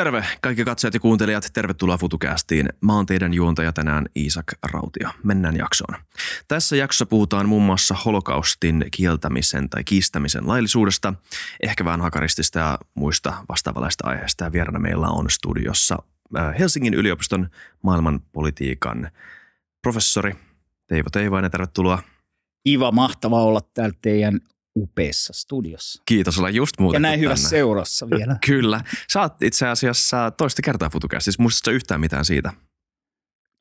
Terve kaikki katsojat ja kuuntelijat, tervetuloa FutuCastiin. Mä oon teidän juontaja tänään Iisak Rautio. Mennään jaksoon. Tässä jaksossa puhutaan muun muassa holokaustin kieltämisen tai kiistämisen laillisuudesta, ehkä vähän hakaristista ja muista vastaavalaista aiheista. Ja vieraana meillä on studiossa äh, Helsingin yliopiston maailmanpolitiikan professori Teivo Teivainen, tervetuloa. Iva, mahtava olla täällä teidän upeassa studiossa. Kiitos, olla just muuta. Ja näin hyvässä seurassa vielä. Kyllä. Sä oot itse asiassa toista kertaa FutuCastissa. Muistatko yhtään mitään siitä?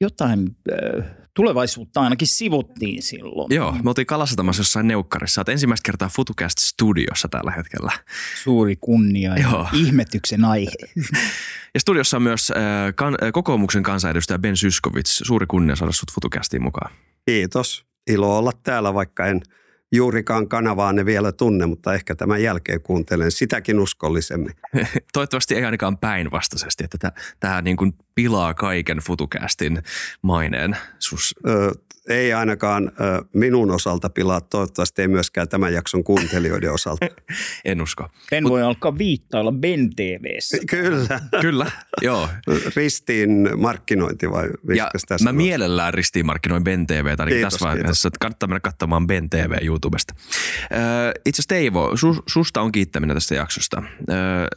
Jotain äh, tulevaisuutta ainakin sivuttiin silloin. Joo, me oltiin kalasatamassa jossain neukkarissa. Olet ensimmäistä kertaa FutuCast studiossa tällä hetkellä. Suuri kunnia ja Joo. ihmetyksen aihe. Ja studiossa on myös äh, kan, äh, kokoomuksen kansanedustaja Ben Syskovits. Suuri kunnia saada sut FutuCastiin mukaan. Kiitos. Ilo olla täällä, vaikka en juurikaan kanavaa ne vielä tunne, mutta ehkä tämän jälkeen kuuntelen sitäkin uskollisemmin. Toivottavasti ei ainakaan päinvastaisesti, että tämä niin pilaa kaiken FutuCastin maineen. Sus... Ö, ei ainakaan ö, minun osalta pilaa, toivottavasti ei myöskään tämän jakson kuuntelijoiden osalta. en usko. Ben Mut... voi alkaa viittailla Ben TVssä. Kyllä. Kyllä, joo. Ristiin markkinointi vai ja tässä Mä mielellään ristiin markkinoin Ben TVtä, ainakin kiitos, tässä vaiheessa, että kannattaa mennä katsomaan Ben TV YouTubesta. Itse asiassa Teivo, sus, susta on kiittäminen tästä jaksosta.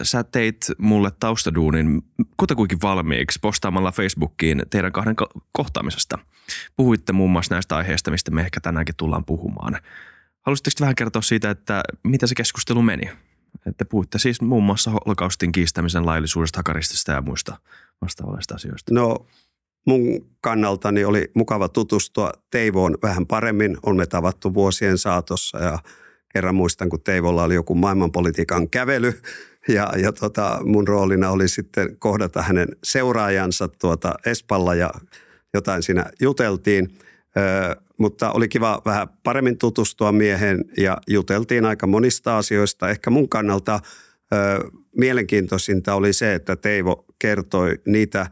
Sä teit mulle taustaduunin kutakuinkin valmiiksi postaamalla Facebookiin teidän kahden kohtaamisesta. Puhuitte muun muassa näistä aiheista, mistä me ehkä tänäänkin tullaan puhumaan. Haluaisitteko vähän kertoa siitä, että mitä se keskustelu meni? Että puhuitte siis muun muassa holokaustin kiistämisen laillisuudesta, hakaristista ja muista vastaavallisista asioista. No mun kannaltani oli mukava tutustua Teivoon vähän paremmin. Olemme tavattu vuosien saatossa ja kerran muistan, kun Teivolla oli joku maailmanpolitiikan kävely ja, ja tota, mun roolina oli sitten kohdata hänen seuraajansa tuota Espalla ja jotain siinä juteltiin. Ö, mutta oli kiva vähän paremmin tutustua miehen ja juteltiin aika monista asioista. Ehkä mun kannalta ö, mielenkiintoisinta oli se, että Teivo kertoi niitä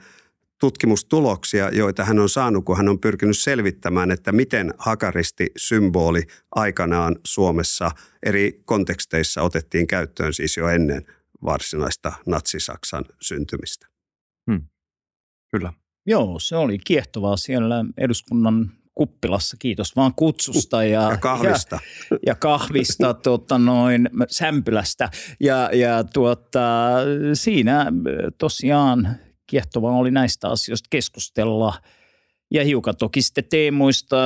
tutkimustuloksia, joita hän on saanut, kun hän on pyrkinyt selvittämään, että miten hakaristi-symboli aikanaan Suomessa eri konteksteissa otettiin käyttöön siis jo ennen varsinaista natsisaksan syntymistä. Hmm. Kyllä. Joo, se oli kiehtovaa siellä eduskunnan kuppilassa. Kiitos vaan kutsusta ja, ja kahvista. Ja, ja kahvista tota noin, sämpylästä. Ja, ja tuota, siinä tosiaan kiehtovaa oli näistä asioista keskustella. Ja hiukan toki sitten teemoista,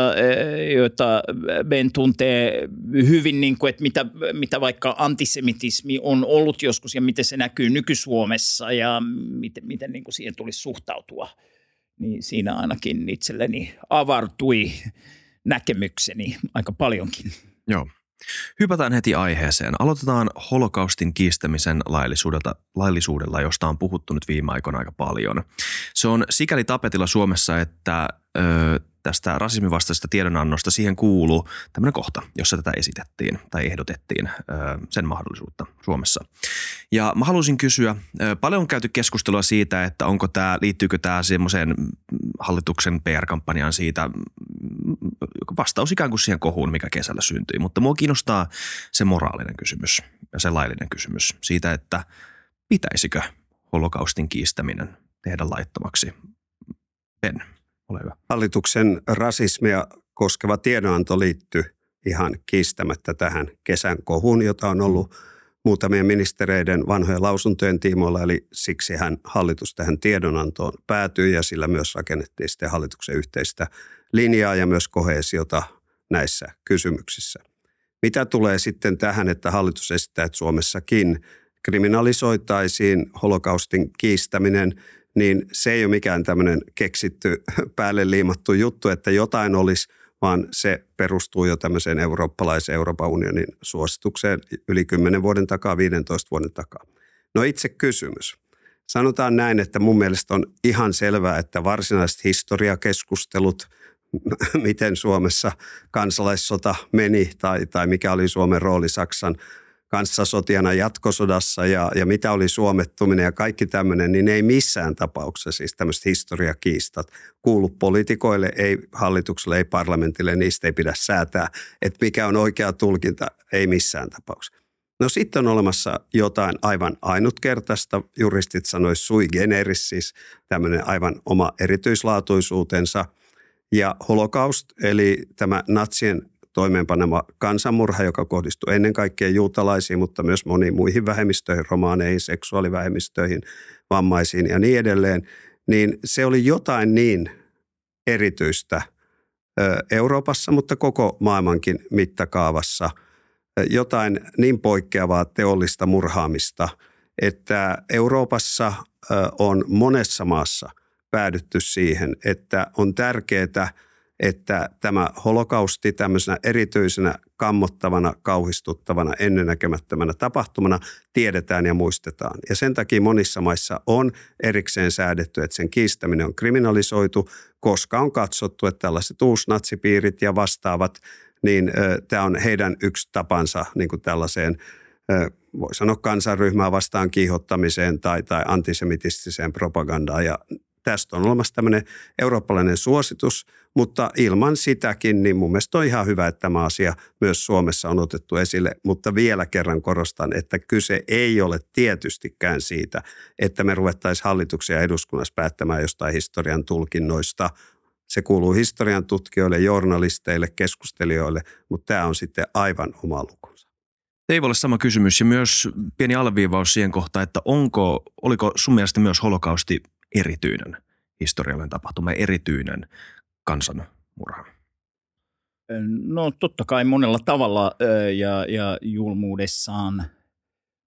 joita Ben tuntee hyvin, niin kuin, että mitä, mitä vaikka antisemitismi on ollut joskus ja miten se näkyy nyky-Suomessa ja miten, miten niin kuin siihen tulisi suhtautua – niin siinä ainakin itselleni avartui näkemykseni aika paljonkin. Joo. Hypätään heti aiheeseen. Aloitetaan holokaustin kiistämisen laillisuudella, laillisuudella, josta on puhuttu nyt viime aikoina aika paljon. Se on sikäli tapetilla Suomessa, että ö, tästä rasismin vastaisesta tiedonannosta siihen kuuluu tämmöinen kohta, jossa tätä esitettiin tai ehdotettiin ö, sen mahdollisuutta Suomessa. Ja mä haluaisin kysyä, ö, paljon on käyty keskustelua siitä, että onko tämä, liittyykö tämä semmoiseen hallituksen PR-kampanjaan siitä, vastaus ikään kuin siihen kohuun, mikä kesällä syntyi. Mutta mua kiinnostaa se moraalinen kysymys ja se laillinen kysymys siitä, että pitäisikö holokaustin kiistäminen tehdä laittomaksi. Ben, ole hyvä. Hallituksen rasismia koskeva tiedonanto liittyy ihan kiistämättä tähän kesän kohuun, jota on ollut muutamien ministereiden vanhojen lausuntojen tiimoilla, eli siksi hän hallitus tähän tiedonantoon päätyi ja sillä myös rakennettiin sitten hallituksen yhteistä linjaa ja myös kohesiota näissä kysymyksissä. Mitä tulee sitten tähän, että hallitus esittää, että Suomessakin kriminalisoitaisiin holokaustin kiistäminen, niin se ei ole mikään tämmöinen keksitty päälle liimattu juttu, että jotain olisi, vaan se perustuu jo tämmöiseen eurooppalaisen Euroopan unionin suositukseen yli 10 vuoden takaa, 15 vuoden takaa. No itse kysymys. Sanotaan näin, että mun mielestä on ihan selvää, että varsinaiset historiakeskustelut – miten Suomessa kansalaissota meni tai, tai mikä oli Suomen rooli Saksan kanssa sotiana jatkosodassa ja, ja mitä oli suomettuminen ja kaikki tämmöinen, niin ei missään tapauksessa siis tämmöiset historiakiistat kuulu poliitikoille, ei hallitukselle, ei parlamentille, niistä ei pidä säätää, että mikä on oikea tulkinta, ei missään tapauksessa. No sitten on olemassa jotain aivan ainutkertaista, juristit sanois sui generis, siis tämmöinen aivan oma erityislaatuisuutensa. Ja holokaust, eli tämä natsien toimeenpanema kansanmurha, joka kohdistui ennen kaikkea juutalaisiin, mutta myös moniin muihin vähemmistöihin, romaaneihin, seksuaalivähemmistöihin, vammaisiin ja niin edelleen, niin se oli jotain niin erityistä Euroopassa, mutta koko maailmankin mittakaavassa – jotain niin poikkeavaa teollista murhaamista, että Euroopassa on monessa maassa päädytty siihen, että on tärkeää, että tämä holokausti tämmöisenä erityisenä, kammottavana, kauhistuttavana, ennennäkemättömänä tapahtumana tiedetään ja muistetaan. Ja sen takia monissa maissa on erikseen säädetty, että sen kiistäminen on kriminalisoitu, koska on katsottu, että tällaiset uusnatsipiirit ja vastaavat niin tämä on heidän yksi tapansa niin kuin tällaiseen, voi sanoa kansanryhmää vastaan kiihottamiseen tai, tai antisemitistiseen propagandaan. Ja tästä on olemassa tämmöinen eurooppalainen suositus, mutta ilman sitäkin, niin mun mielestä on ihan hyvä, että tämä asia myös Suomessa on otettu esille. Mutta vielä kerran korostan, että kyse ei ole tietystikään siitä, että me ruvettaisiin hallituksia eduskunnassa päättämään jostain historian tulkinnoista – se kuuluu historian tutkijoille, journalisteille, keskustelijoille, mutta tämä on sitten aivan oma lukunsa. Teivolle sama kysymys ja myös pieni alleviivaus siihen kohtaan, että onko, oliko sun mielestä myös holokausti erityinen historiallinen tapahtuma, erityinen kansanmurha? No totta kai monella tavalla ja, ja julmuudessaan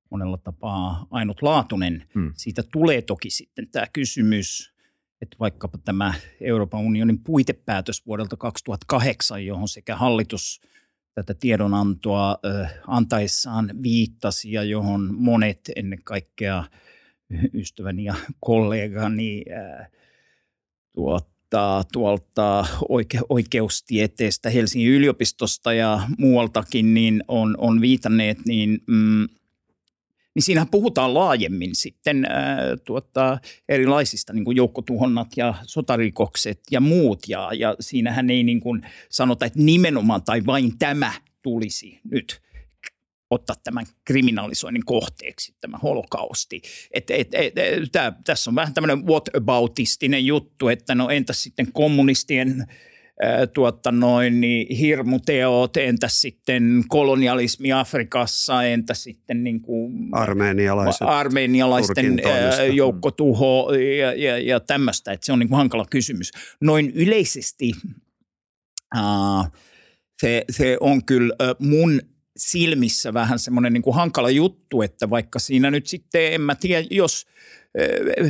monella tapaa ainutlaatuinen. Hmm. Siitä tulee toki sitten tämä kysymys – että vaikkapa tämä Euroopan unionin puitepäätös vuodelta 2008, johon sekä hallitus tätä tiedonantoa antaessaan viittasi ja johon monet ennen kaikkea ystäväni ja kollegani tuottaa tuolta oike, oikeustieteestä Helsingin yliopistosta ja muualtakin niin on, on viitanneet, niin mm, – niin siinähän puhutaan laajemmin sitten ää, tuota, erilaisista niin kuin joukkotuhonnat ja sotarikokset ja muut. Ja, ja siinähän ei niin kuin sanota, että nimenomaan tai vain tämä tulisi nyt ottaa tämän kriminalisoinnin kohteeksi, tämä holokausti. Et, et, et, et, tää, tässä on vähän tämmöinen whataboutistinen juttu, että no entäs sitten kommunistien – tuotta noin, niin hirmuteot, entä sitten kolonialismi Afrikassa, entä sitten niin kuin armeenialaisten joukkotuho ja, ja, ja tämmöistä, että se on niin kuin hankala kysymys. Noin yleisesti uh, se, se on kyllä mun silmissä vähän semmoinen niin kuin hankala juttu, että vaikka siinä nyt sitten, en mä tiedä, jos –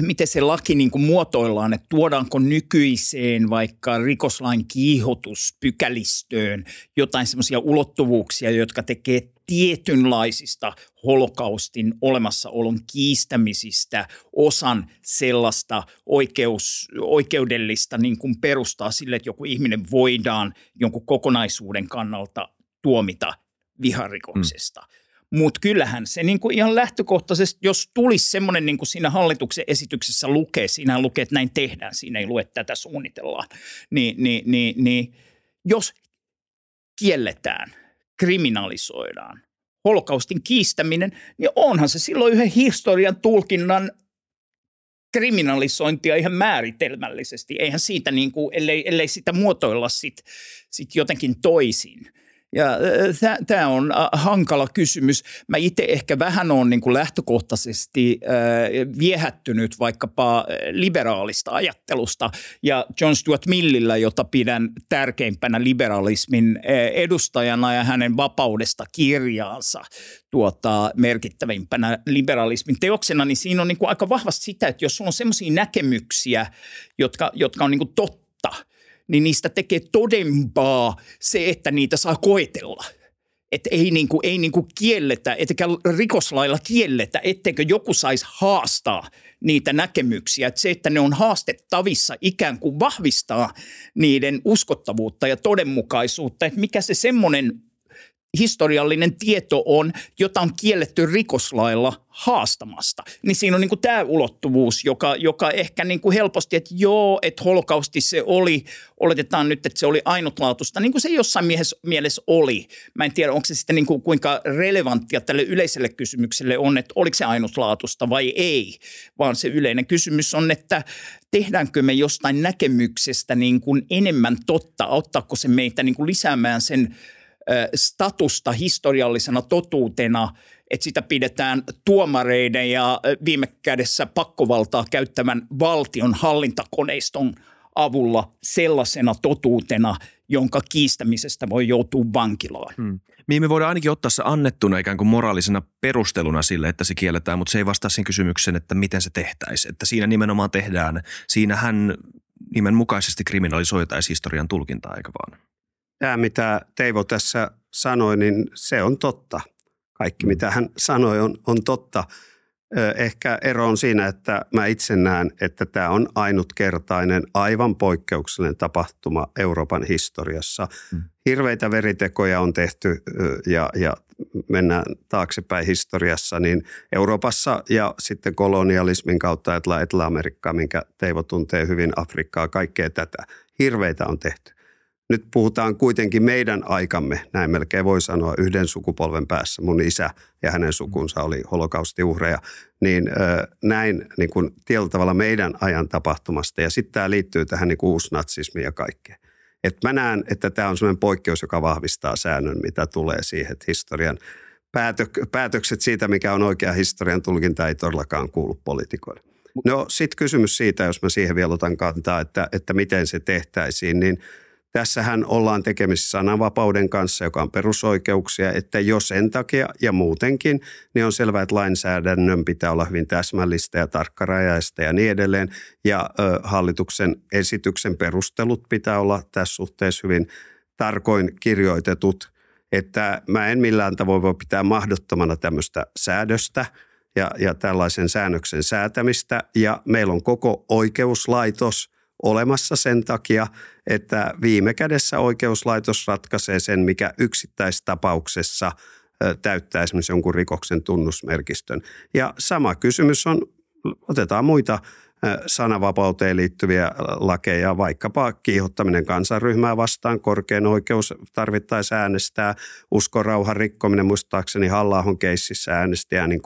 miten se laki niin kuin muotoillaan, että tuodaanko nykyiseen vaikka rikoslain kiihotuspykälistöön jotain semmoisia ulottuvuuksia, jotka tekee tietynlaisista holokaustin olemassaolon kiistämisistä osan sellaista oikeus, oikeudellista niin kuin perustaa sille, että joku ihminen voidaan jonkun kokonaisuuden kannalta tuomita viharikoksesta. Mm. Mutta kyllähän se niin kuin ihan lähtökohtaisesti, jos tulisi semmoinen niin kuin siinä hallituksen esityksessä lukee, siinä lukee, että näin tehdään, siinä ei lue, että tätä suunnitellaan, niin, niin, niin, niin jos kielletään, kriminalisoidaan holokaustin kiistäminen, niin onhan se silloin yhden historian tulkinnan kriminalisointia ihan määritelmällisesti. Eihän siitä, niin kuin, ellei, ellei sitä muotoilla sit, sit jotenkin toisin – ja tämä on hankala kysymys. Mä itse ehkä vähän olen niin kuin lähtökohtaisesti viehättynyt vaikkapa liberaalista ajattelusta ja John Stuart Millillä, jota pidän tärkeimpänä liberalismin edustajana ja hänen vapaudesta kirjaansa tuota, merkittävimpänä liberalismin teoksena, niin siinä on niin kuin aika vahvasti sitä, että jos sulla on sellaisia näkemyksiä, jotka, jotka on niin kuin totta, niin niistä tekee todempaa se, että niitä saa koetella. Että ei, niinku, ei niinku kielletä, ettekä rikoslailla kielletä, etteikö joku saisi haastaa niitä näkemyksiä. Että se, että ne on haastettavissa ikään kuin vahvistaa niiden uskottavuutta ja todenmukaisuutta. Että mikä se semmoinen historiallinen tieto on, jota on kielletty rikoslailla haastamasta. Niin siinä on niin kuin tämä ulottuvuus, joka, joka ehkä niin kuin helposti, että joo, että holokausti se oli, oletetaan nyt, että se oli ainutlaatuista, niin kuin se jossain mielessä, mielessä oli. Mä en tiedä, onko se sitten niin kuin kuinka relevanttia tälle yleiselle kysymykselle on, että oliko se ainutlaatuista vai ei, vaan se yleinen kysymys on, että tehdäänkö me jostain näkemyksestä niin kuin enemmän totta, auttaako se meitä niin kuin lisäämään sen statusta historiallisena totuutena, että sitä pidetään tuomareiden ja viime kädessä pakkovaltaa käyttävän valtion hallintakoneiston avulla sellaisena totuutena, jonka kiistämisestä voi joutua vankilaan. Hmm. Mihin me voidaan ainakin ottaa se annettuna ikään kuin moraalisena perusteluna sille, että se kielletään, mutta se ei vastaa siihen kysymykseen, että miten se tehtäisiin. Että siinä nimenomaan tehdään, siinähän nimenmukaisesti kriminalisoitaisiin historian tulkintaa, eikä vaan? Tämä, mitä Teivo tässä sanoi, niin se on totta. Kaikki, mitä hän sanoi, on, on totta. Ehkä ero on siinä, että mä itse näen, että tämä on ainutkertainen, aivan poikkeuksellinen tapahtuma Euroopan historiassa. Hmm. Hirveitä veritekoja on tehty ja, ja mennään taaksepäin historiassa, niin Euroopassa ja sitten kolonialismin kautta Etelä-Amerikkaa, minkä Teivo tuntee hyvin, Afrikkaa, kaikkea tätä. Hirveitä on tehty. Nyt puhutaan kuitenkin meidän aikamme, näin melkein voi sanoa, yhden sukupolven päässä. Mun isä ja hänen sukunsa oli holokaustiuhreja. Niin näin niin kuin tietyllä tavalla meidän ajan tapahtumasta. Ja sitten tämä liittyy tähän niin uusnatsismiin ja kaikkeen. Et mä näen, että tämä on sellainen poikkeus, joka vahvistaa säännön, mitä tulee siihen, että historian päätö- päätökset siitä, mikä on oikea historian tulkinta, ei todellakaan kuulu poliitikoille. No sitten kysymys siitä, jos mä siihen vielä otan kantaa, että, että miten se tehtäisiin, niin – Tässähän ollaan tekemisissä sananvapauden kanssa, joka on perusoikeuksia, että jo sen takia ja muutenkin, niin on selvää, että lainsäädännön pitää olla hyvin täsmällistä ja tarkkarajaista ja niin edelleen. Ja ö, hallituksen esityksen perustelut pitää olla tässä suhteessa hyvin tarkoin kirjoitetut, että mä en millään tavoin voi pitää mahdottomana tämmöistä säädöstä ja, ja tällaisen säännöksen säätämistä. Ja meillä on koko oikeuslaitos – olemassa sen takia, että viime kädessä oikeuslaitos ratkaisee sen, mikä yksittäistapauksessa täyttää esimerkiksi jonkun rikoksen tunnusmerkistön. Ja sama kysymys on, otetaan muita sananvapauteen liittyviä lakeja, vaikkapa kiihottaminen kansanryhmää vastaan, korkein oikeus tarvittaisi äänestää, uskorauhan rikkominen, muistaakseni halla keississä äänesti äänin 3-2,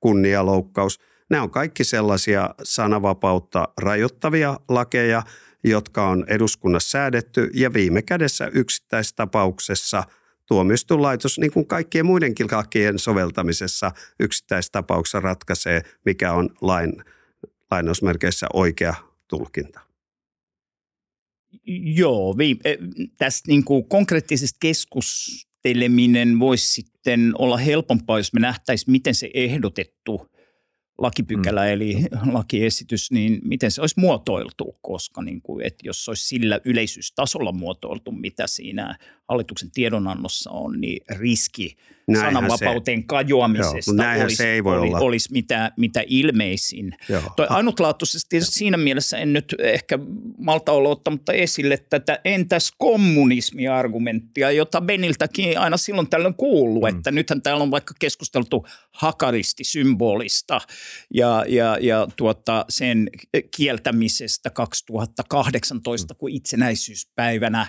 kunnialoukkaus – Nämä on kaikki sellaisia sanavapautta rajoittavia lakeja, jotka on eduskunnassa säädetty ja viime kädessä yksittäistapauksessa tuomioistuinlaitos, niin kuin kaikkien muidenkin lakien soveltamisessa yksittäistapauksessa ratkaisee, mikä on lain lainausmerkeissä oikea tulkinta. Joo, eh, tästä niin kuin konkreettisesti keskusteleminen voisi sitten olla helpompaa, jos me nähtäisiin, miten se ehdotettu lakipykälä mm. eli lakiesitys, niin miten se olisi muotoiltu, koska niin kuin, että jos se olisi sillä yleisyystasolla muotoiltu, mitä siinä hallituksen tiedonannossa on, niin riski näinhän sananvapauteen se, kajoamisesta joo, olisi, se ei voi oli, olla. olisi mitä, mitä ilmeisin. Joo. Toi ainutlaatuisesti siinä mielessä en nyt ehkä malta olla ottamatta esille tätä entäs kommunismi-argumenttia, jota Beniltäkin aina silloin tällöin kuuluu, mm. että nythän täällä on vaikka keskusteltu hakaristi-symbolista ja, ja, ja tuota, sen kieltämisestä 2018, mm. kun itsenäisyyspäivänä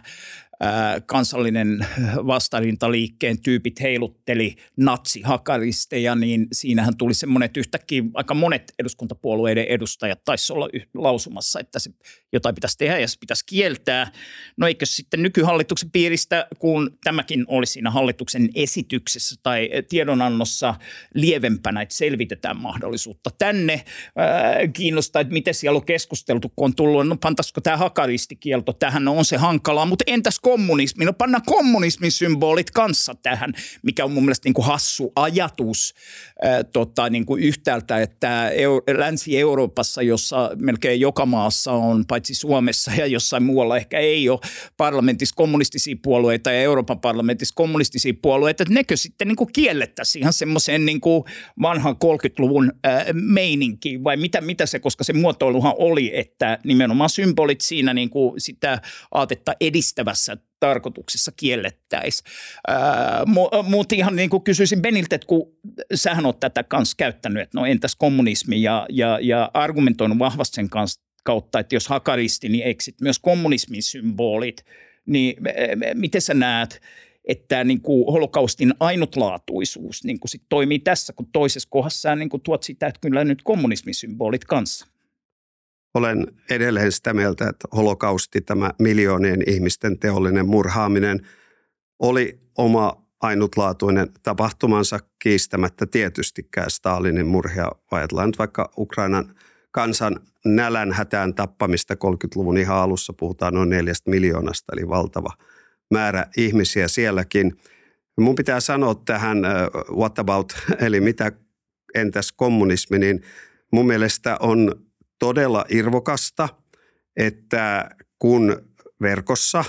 kansallinen vastarintaliikkeen tyypit heilutteli natsihakaristeja, niin siinähän tuli semmoinen, että yhtäkkiä aika monet eduskuntapuolueiden edustajat taisi olla lausumassa, että se jotain pitäisi tehdä ja se pitäisi kieltää. No eikö sitten nykyhallituksen piiristä, kun tämäkin oli siinä hallituksen esityksessä tai tiedonannossa lievempänä, että selvitetään mahdollisuutta tänne. Ää, kiinnostaa, että miten siellä on keskusteltu, kun on tullut, no pantaisiko tämä hakaristikielto tähän, on se hankalaa, mutta entäs kommunismi? No panna kommunismin symbolit kanssa tähän, mikä on mun mielestä niin kuin hassu ajatus ää, tota, niin kuin yhtäältä, että Länsi-Euroopassa, jossa melkein joka maassa on, paitsi Suomessa ja jossain muualla ehkä ei ole parlamentissa kommunistisia puolueita ja Euroopan parlamentissa kommunistisia puolueita, että nekö sitten niin kuin kiellettäisiin ihan semmoiseen niin kuin vanhan 30-luvun ää, meininkiin vai mitä, mitä se, koska se muotoiluhan oli, että nimenomaan symbolit siinä niin kuin sitä aatetta edistävässä tarkoituksessa kiellettäisiin. Mutta ihan niin kuin kysyisin Beniltä, että kun sähän oot tätä kanssa käyttänyt, että no entäs kommunismi ja, ja, ja argumentoinut vahvasti sen kanssa kautta, että jos hakaristi, niin eksit myös kommunismin symbolit, niin miten sä näet, että niin kuin holokaustin ainutlaatuisuus niin kuin sit toimii tässä, kun toisessa kohdassa sä niin kuin tuot sitä, että kyllä nyt kommunismin symbolit kanssa. Olen edelleen sitä mieltä, että holokausti, tämä miljoonien ihmisten teollinen murhaaminen, oli oma ainutlaatuinen tapahtumansa kiistämättä tietystikään Stalinin murhia. Ajatellaan nyt vaikka Ukrainan kansan nälänhätään tappamista 30-luvun ihan alussa, puhutaan noin neljästä miljoonasta, eli valtava määrä ihmisiä sielläkin. Mun pitää sanoa tähän what about, eli mitä entäs kommunismi, niin mun mielestä on todella irvokasta, että kun verkossa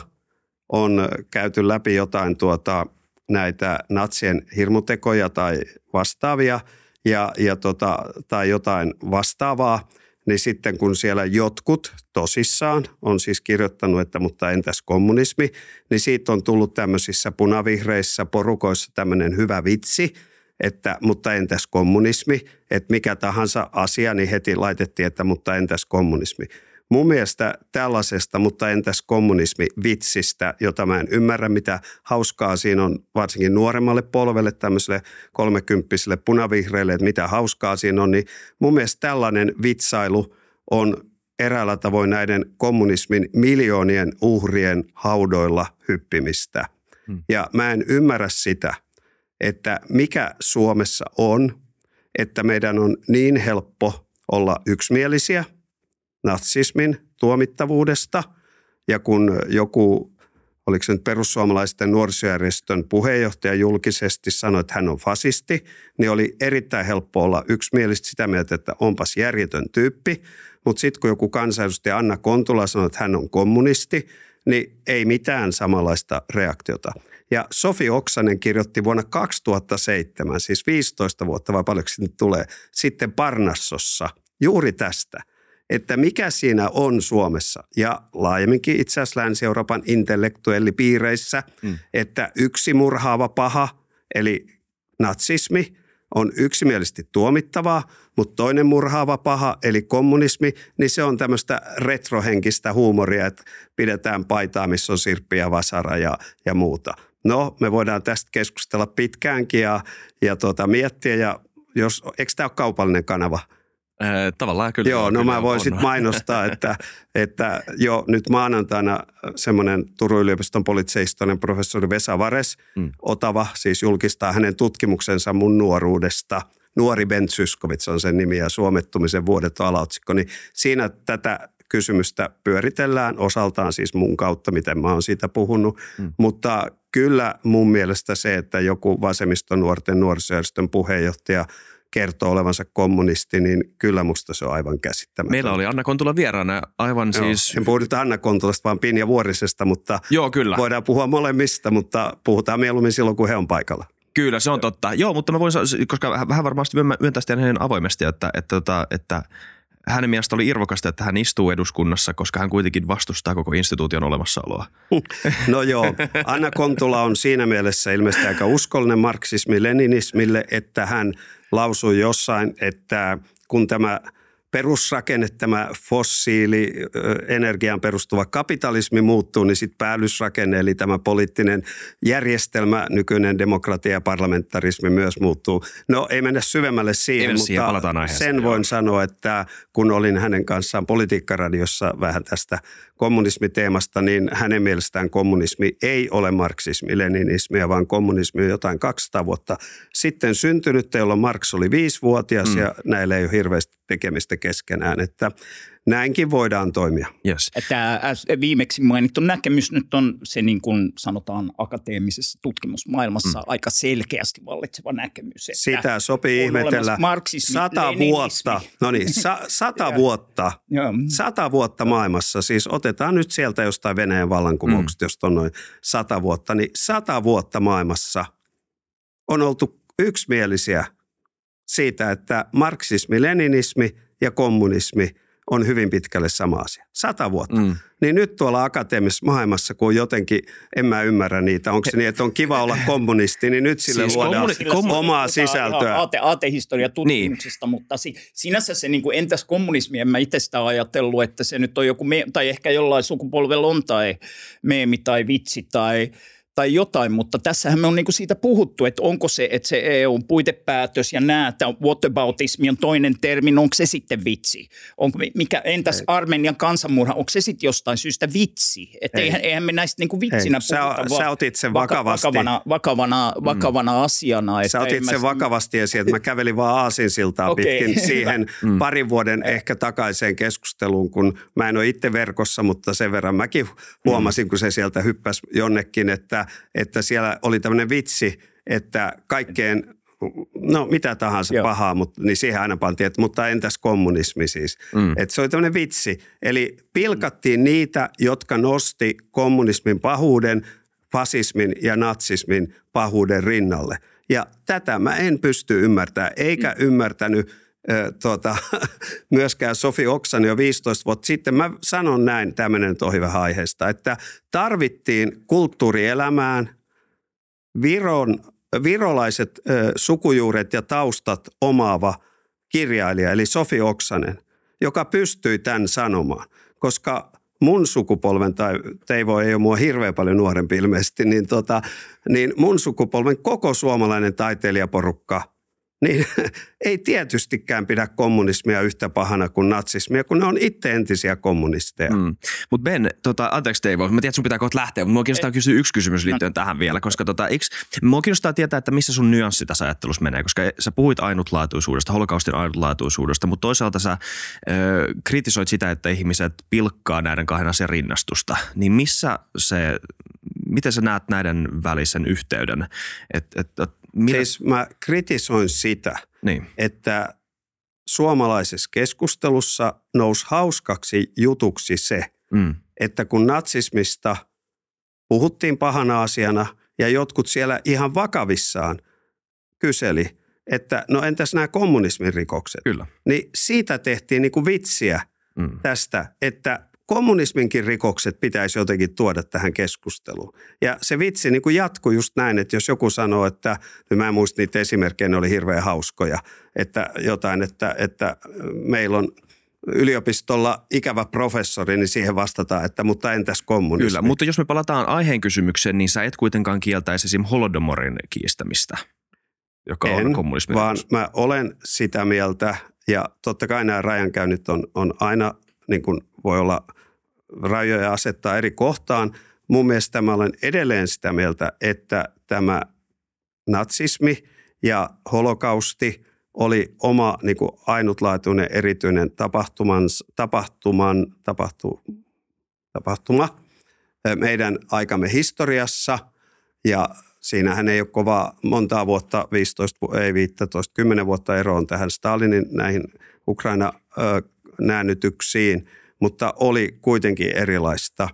on käyty läpi jotain tuota, näitä natsien hirmutekoja tai vastaavia ja, ja tota, tai jotain vastaavaa, niin sitten kun siellä jotkut tosissaan on siis kirjoittanut, että mutta entäs kommunismi, niin siitä on tullut tämmöisissä punavihreissä porukoissa tämmöinen hyvä vitsi – että mutta entäs kommunismi, että mikä tahansa asia, niin heti laitettiin, että mutta entäs kommunismi. Mun mielestä tällaisesta, mutta entäs kommunismi vitsistä, jota mä en ymmärrä, mitä hauskaa siinä on varsinkin nuoremmalle polvelle, tämmöiselle kolmekymppiselle punavihreille, että mitä hauskaa siinä on, niin mun mielestä tällainen vitsailu on eräällä tavoin näiden kommunismin miljoonien uhrien haudoilla hyppimistä. Hmm. Ja mä en ymmärrä sitä, että mikä Suomessa on, että meidän on niin helppo olla yksimielisiä natsismin tuomittavuudesta. Ja kun joku, oliko se nyt perussuomalaisten nuorisojärjestön puheenjohtaja julkisesti sanoi, että hän on fasisti, niin oli erittäin helppo olla yksimielisesti sitä mieltä, että onpas järjetön tyyppi. Mutta sitten kun joku kansanedustaja Anna Kontula sanoi, että hän on kommunisti, niin ei mitään samanlaista reaktiota. Ja Sofi Oksanen kirjoitti vuonna 2007, siis 15 vuotta vai paljonko sinne tulee, sitten Parnassossa juuri tästä, että mikä siinä on Suomessa ja laajemminkin itse asiassa Länsi-Euroopan intellektuellipiireissä, mm. että yksi murhaava paha, eli natsismi, on yksimielisesti tuomittavaa, mutta toinen murhaava paha, eli kommunismi, niin se on tämmöistä retrohenkistä huumoria, että pidetään paitaa, missä on sirppi ja vasara ja, ja muuta. No, me voidaan tästä keskustella pitkäänkin ja, ja tuota, miettiä. Ja jos, eikö tämä ole kaupallinen kanava? Tavallaan kyllä. Joo, no kyllä mä voin sitten mainostaa, että, että jo nyt maanantaina semmoinen Turun yliopiston poliitsehistorian professori Vesa Vares, mm. Otava, siis julkistaa hänen tutkimuksensa mun nuoruudesta. Nuori Ben Syskovits on sen nimi ja suomettumisen vuodet on alaotsikko. Niin siinä tätä kysymystä pyöritellään osaltaan siis mun kautta, miten mä oon siitä puhunut. Mm. Mutta kyllä mun mielestä se, että joku vasemmiston nuorten nuorisojärjestön puheenjohtaja kertoo olevansa kommunisti, niin kyllä musta se on aivan käsittämätöntä. Meillä oli Anna Kontula vieraana aivan Joo, siis... En puhu nyt Anna Kontulasta, vaan Pinja Vuorisesta, mutta Joo, kyllä. voidaan puhua molemmista, mutta puhutaan mieluummin silloin, kun he on paikalla. Kyllä, se on totta. Joo, mutta mä voin, koska vähän varmasti myöntäisi hänen avoimesti, että, että, että, että hänen mielestä oli irvokasta, että hän istuu eduskunnassa, koska hän kuitenkin vastustaa koko instituution olemassaoloa. No joo, Anna Kontula on siinä mielessä ilmeisesti aika uskollinen marksismi-leninismille, että hän lausui jossain, että kun tämä – perusrakenne, tämä fossiili, energiaan perustuva kapitalismi muuttuu, niin sitten päällysrakenne, eli tämä poliittinen järjestelmä, nykyinen demokratia ja parlamentarismi myös muuttuu. No ei mennä syvemmälle siihen, ei mutta siihen, sen voin joo. sanoa, että kun olin hänen kanssaan politiikkaradiossa vähän tästä kommunismiteemasta, niin hänen mielestään kommunismi ei ole marksismi-leninismiä, vaan kommunismi on jotain 200 vuotta sitten syntynyt, jolloin Marx oli viisivuotias mm. ja näillä ei ole hirveästi tekemistä keskenään, että näinkin voidaan toimia. Yes. Tämä viimeksi mainittu näkemys nyt on se niin kuin sanotaan akateemisessa tutkimusmaailmassa mm. aika selkeästi vallitseva näkemys. Että Sitä sopii ihmetellä. Sata vuotta, no niin, sa, sata vuotta, sata vuotta maailmassa. Siis otetaan nyt sieltä jostain Venäjän vallankumouksesta, mm. josta on noin sata vuotta, niin sata vuotta maailmassa on oltu yksimielisiä siitä, että marksismi, leninismi ja kommunismi – on hyvin pitkälle sama asia. Sata vuotta. Mm. Niin nyt tuolla akateemisessa maailmassa, kun jotenkin, en mä ymmärrä niitä, onko se niin, että on kiva olla kommunisti, niin nyt sille siis luodaan kommuni- omaa sisältöä. Aate, aatehistoria tutkimuksesta, niin. mutta si, sinänsä se niin kuin, entäs kommunismi, en mä itse sitä ajatellut, että se nyt on joku, me, tai ehkä jollain sukupolvella on tai meemi tai vitsi tai – tai jotain, mutta tässähän me on niin kuin siitä puhuttu, että onko se, että se EUn puitepäätös ja nämä, että whataboutismi on toinen termi, no onko se sitten vitsi? Onko, mikä, entäs Ei. Armenian kansanmurha, onko se sitten jostain syystä vitsi? Että eihän, eihän me näistä niin kuin vitsinä Ei. puhuta. Sä, sä otit sen vakavasti. Vakavana, vakavana, mm. vakavana mm. asiana. Että sä otit sen mä... vakavasti ja sieltä mä kävelin vaan aasinsiltaa okay. pitkin siihen mm. parin vuoden ehkä takaiseen keskusteluun, kun mä en ole itse verkossa, mutta sen verran mäkin huomasin, mm. kun se sieltä hyppäsi jonnekin, että että, siellä oli tämmöinen vitsi, että kaikkeen no mitä tahansa Joo. pahaa, mutta, niin siihen aina pantiin, että mutta entäs kommunismi siis. Mm. Että se oli tämmöinen vitsi. Eli pilkattiin niitä, jotka nosti kommunismin pahuuden, fasismin ja natsismin pahuuden rinnalle. Ja tätä mä en pysty ymmärtämään, eikä mm. ymmärtänyt tuota, myöskään Sofi Oksan jo 15 vuotta sitten. Mä sanon näin, tämmöinen on hyvä aiheesta, että tarvittiin kulttuurielämään Viron, virolaiset äh, sukujuuret ja taustat omaava kirjailija, eli Sofi Oksanen, joka pystyi tämän sanomaan, koska mun sukupolven, tai Teivo ei ole mua hirveän paljon nuorempi ilmeisesti, niin, tota, niin mun sukupolven koko suomalainen taiteilijaporukka – niin ei tietystikään pidä kommunismia yhtä pahana kuin natsismia, kun ne on itse entisiä kommunisteja. Mm. Mutta Ben, tota, anteeksi Teivo, mä tiedän, että sun pitää kohta lähteä, mutta mua kiinnostaa ei. kysyä yksi kysymys liittyen no. tähän vielä, koska tota, eikö, mua kiinnostaa tietää, että missä sun nyanssi tässä ajattelussa menee, koska sä puhuit ainutlaatuisuudesta, holokaustin ainutlaatuisuudesta, mutta toisaalta sä ö, kritisoit sitä, että ihmiset pilkkaa näiden kahden asian rinnastusta, niin missä se, miten sä näet näiden välisen yhteyden, että et, et, Millä... Siis mä kritisoin sitä, niin. että suomalaisessa keskustelussa nousi hauskaksi jutuksi se, mm. että kun natsismista puhuttiin pahana asiana ja jotkut siellä ihan vakavissaan kyseli, että no entäs nämä kommunismin rikokset? Kyllä. Niin siitä tehtiin niin kuin vitsiä mm. tästä, että kommunisminkin rikokset pitäisi jotenkin tuoda tähän keskusteluun. Ja se vitsi niin kuin jatkuu just näin, että jos joku sanoo, että, niin mä en muista niitä esimerkkejä, ne oli hirveän hauskoja, että jotain, että, että meillä on yliopistolla ikävä professori, niin siihen vastataan, että mutta entäs kommunismi? Kyllä, mutta jos me palataan aiheen kysymykseen, niin sä et kuitenkaan kieltäisi esim. Holodomorin kiistämistä, joka en, on kommunismi. vaan mä olen sitä mieltä, ja totta kai nämä rajankäynnit on, on aina niin kuin voi olla rajoja asettaa eri kohtaan. Mun mielestä mä olen edelleen sitä mieltä, että tämä natsismi ja holokausti oli oma niin kuin ainutlaatuinen erityinen tapahtuman, tapahtuman, tapahtu, tapahtuma meidän aikamme historiassa. Ja siinähän ei ole kova montaa vuotta, 15, ei 15, 10 vuotta eroon tähän Stalinin näihin Ukraina-näännytyksiin – mutta oli kuitenkin erilaista.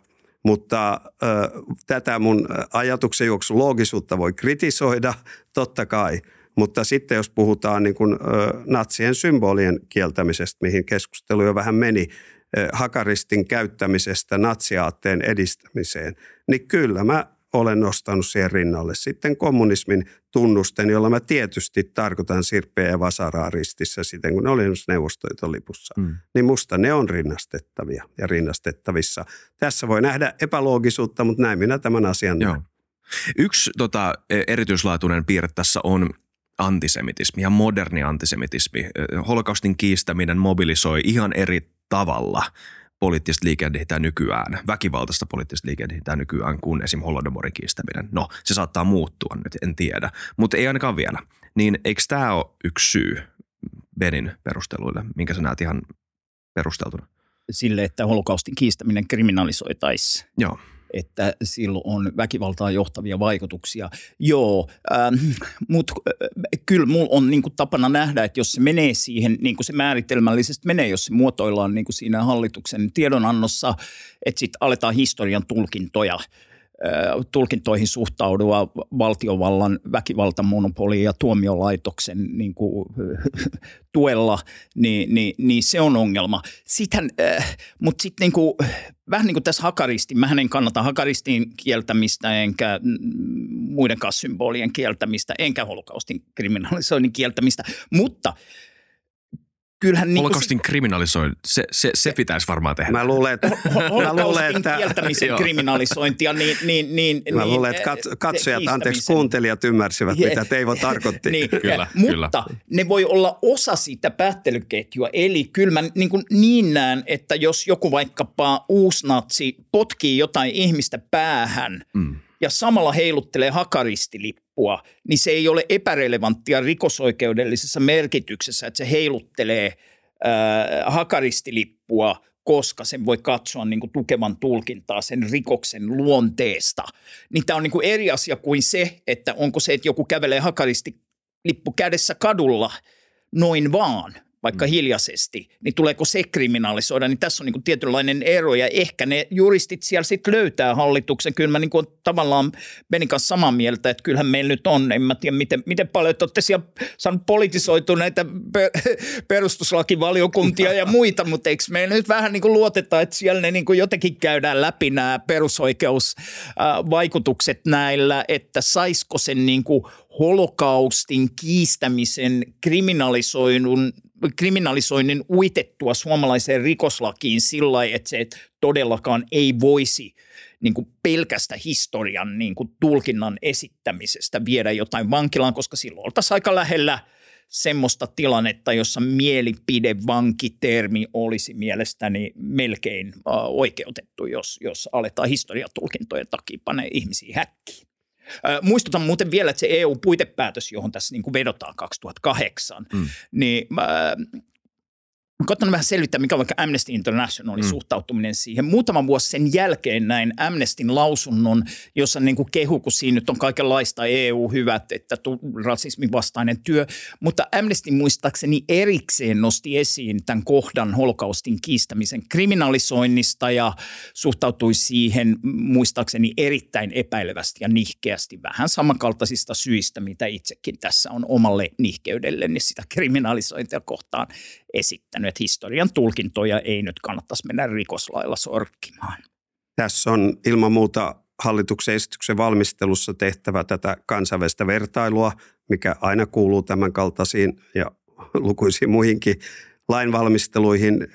Mutta ö, tätä mun ajatuksen juoksu loogisuutta voi kritisoida, totta kai. Mutta sitten jos puhutaan niin kuin, ö, natsien symbolien kieltämisestä, mihin keskustelu jo vähän meni, ö, hakaristin käyttämisestä natsiaatteen edistämiseen, niin kyllä mä olen nostanut siihen rinnalle sitten kommunismin tunnusten, jolla mä tietysti tarkoitan sirppeä ja vasaraa ristissä siten, kun ne oli Neuvostoliiton lipussa. Mm. Niin musta ne on rinnastettavia ja rinnastettavissa. Tässä voi nähdä epäloogisuutta, mutta näin minä tämän asian Joo. Yksi tota, e, erityislaatuinen piirre tässä on antisemitismi ja moderni antisemitismi. Holokaustin kiistäminen mobilisoi ihan eri tavalla poliittista liikehdintää nykyään, väkivaltaista poliittista liikehdintää nykyään kuin esim. Holodomorin kiistäminen. No, se saattaa muuttua nyt, en tiedä, mutta ei ainakaan vielä. Niin eikö tämä ole yksi syy Benin perusteluille, minkä sä näet ihan perusteltuna? Sille, että holokaustin kiistäminen kriminalisoitaisiin. Joo että sillä on väkivaltaan johtavia vaikutuksia. Joo, ähm, mutta äh, kyllä mulla on niin tapana nähdä, että jos se menee siihen, niin kuin se määritelmällisesti menee, jos se muotoillaan niin kuin siinä hallituksen tiedonannossa, että sitten aletaan historian tulkintoja tulkintoihin suhtaudua valtiovallan väkivaltamonopoliin ja tuomiolaitoksen niin kuin, tuella, niin, niin, niin se on ongelma. Sitten, äh, mutta sitten niin kuin, vähän niin kuin tässä hakaristi, mä en kannata hakaristin kieltämistä enkä muidenkaan symbolien kieltämistä, enkä holokaustin kriminalisoinnin kieltämistä, mutta – kyllähän... Niin Holokaustin kriminalisointi, se, se, se pitäisi varmaan tehdä. Mä luulen, että... mä luulen, että kieltämisen kriminalisointia, niin... niin, niin mä niin, luulen, että kat, katsojat, anteeksi, kuuntelijat ymmärsivät, mitä Teivo tarkoitti. niin, kyllä, mutta kyllä. ne voi olla osa siitä päättelyketjua, eli kyllä mä niin, kuin niin näen, että jos joku vaikkapa uusnatsi potkii jotain ihmistä päähän, mm ja samalla heiluttelee hakaristilippua, niin se ei ole epärelevanttia rikosoikeudellisessa merkityksessä, että se heiluttelee äh, hakaristilippua, koska sen voi katsoa niin kuin tukevan tulkintaa sen rikoksen luonteesta. Niin tämä on niin kuin eri asia kuin se, että onko se, että joku kävelee hakaristilippu kädessä kadulla noin vaan – vaikka mm. hiljaisesti, niin tuleeko se kriminalisoida, niin tässä on niin tietynlainen ero ja ehkä ne juristit siellä sitten löytää hallituksen. Kyllä mä niin kuin tavallaan menin kanssa samaa mieltä, että kyllähän meillä nyt on, en mä tiedä miten, miten paljon te olette siellä saanut politisoituneita perustuslakivaliokuntia ja muita, mutta eikö meillä nyt vähän niin kuin luoteta, että siellä ne niin kuin jotenkin käydään läpi nämä perusoikeusvaikutukset näillä, että saisiko sen niin kuin holokaustin kiistämisen kriminalisoinnin kriminalisoinnin uitettua suomalaiseen rikoslakiin sillä että se todellakaan ei voisi niin kuin pelkästä historian niin kuin tulkinnan esittämisestä viedä jotain vankilaan, koska silloin oltaisiin aika lähellä semmoista tilannetta, jossa mielipidevankitermi olisi mielestäni melkein oikeutettu, jos, jos aletaan historiatulkintojen takia panee ihmisiä häkkiin. Muistutan muuten vielä, että se EU-puitepäätös, johon tässä niin kuin vedotaan 2008, mm. niin Koitan vähän selvittää, mikä on vaikka Amnesty Internationalin mm. suhtautuminen siihen. Muutama vuosi sen jälkeen näin Amnestyn lausunnon, jossa niin kuin kehu, kun siinä nyt on kaikenlaista EU-hyvät, että rasismin vastainen työ. Mutta Amnesty muistaakseni erikseen nosti esiin tämän kohdan holokaustin kiistämisen kriminalisoinnista ja suhtautui siihen muistaakseni erittäin epäilevästi ja nihkeästi vähän samankaltaisista syistä, mitä itsekin tässä on omalle nihkeydelle, niin sitä kriminalisointia kohtaan esittänyt, että historian tulkintoja ei nyt kannattaisi mennä rikoslailla sorkkimaan. Tässä on ilman muuta hallituksen esityksen valmistelussa tehtävä tätä kansainvälistä vertailua, mikä aina kuuluu tämän kaltaisiin ja lukuisiin muihinkin lainvalmisteluihin.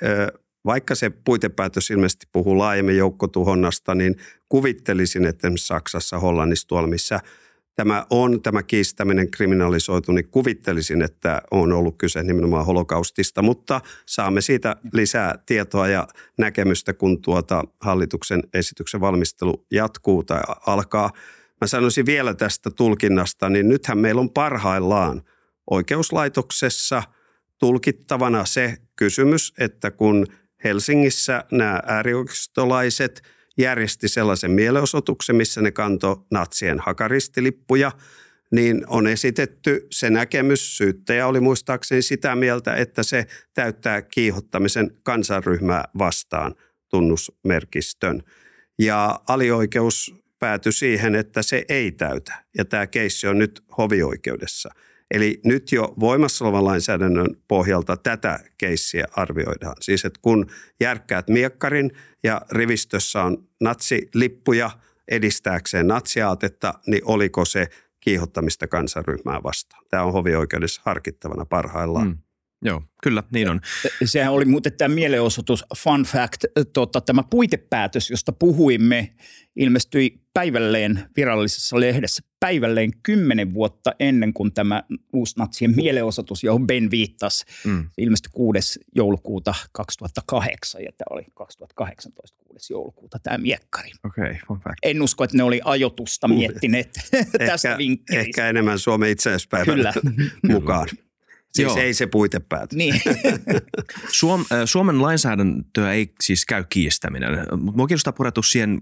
Vaikka se puitepäätös ilmeisesti puhuu laajemmin joukkotuhonnasta, niin kuvittelisin, että esimerkiksi Saksassa, Hollannissa, tuolla missä – tämä on, tämä kiistäminen kriminalisoitu, niin kuvittelisin, että on ollut kyse nimenomaan holokaustista, mutta saamme siitä lisää tietoa ja näkemystä, kun tuota hallituksen esityksen valmistelu jatkuu tai alkaa. Mä sanoisin vielä tästä tulkinnasta, niin nythän meillä on parhaillaan oikeuslaitoksessa tulkittavana se kysymys, että kun Helsingissä nämä äärioikeistolaiset – järjesti sellaisen mielenosoituksen, missä ne kanto natsien hakaristilippuja, niin on esitetty se näkemys, syyttäjä oli muistaakseni sitä mieltä, että se täyttää kiihottamisen kansanryhmää vastaan tunnusmerkistön. Ja alioikeus päätyi siihen, että se ei täytä, ja tämä keissi on nyt hovioikeudessa – Eli nyt jo voimassa olevan lainsäädännön pohjalta tätä keissiä arvioidaan. Siis että kun järkkäät miekkarin ja rivistössä on natsilippuja edistääkseen natsiaatetta, niin oliko se kiihottamista kansanryhmää vastaan? Tämä on hovioikeudessa harkittavana parhaillaan. Mm. Joo, kyllä, niin on. Sehän oli muuten tämä mielenosoitus, fun fact, tota, tämä puitepäätös, josta puhuimme, ilmestyi päivälleen virallisessa lehdessä päivälleen kymmenen vuotta ennen kuin tämä uusnatsien mielenosoitus, johon Ben viittasi, mm. ilmestyi 6. joulukuuta 2008 ja tämä oli 2018 6. joulukuuta tämä miekkari. Okay, fun fact. En usko, että ne oli ajoitusta miettineet tästä vinkkelistä. Ehkä enemmän Suomen itsenäispäivän mukaan. Siis Joo. ei se puitepäätä. Niin. Suom, Suomen lainsäädäntöä ei siis käy kiistäminen. Mua kiinnostaa purettu siihen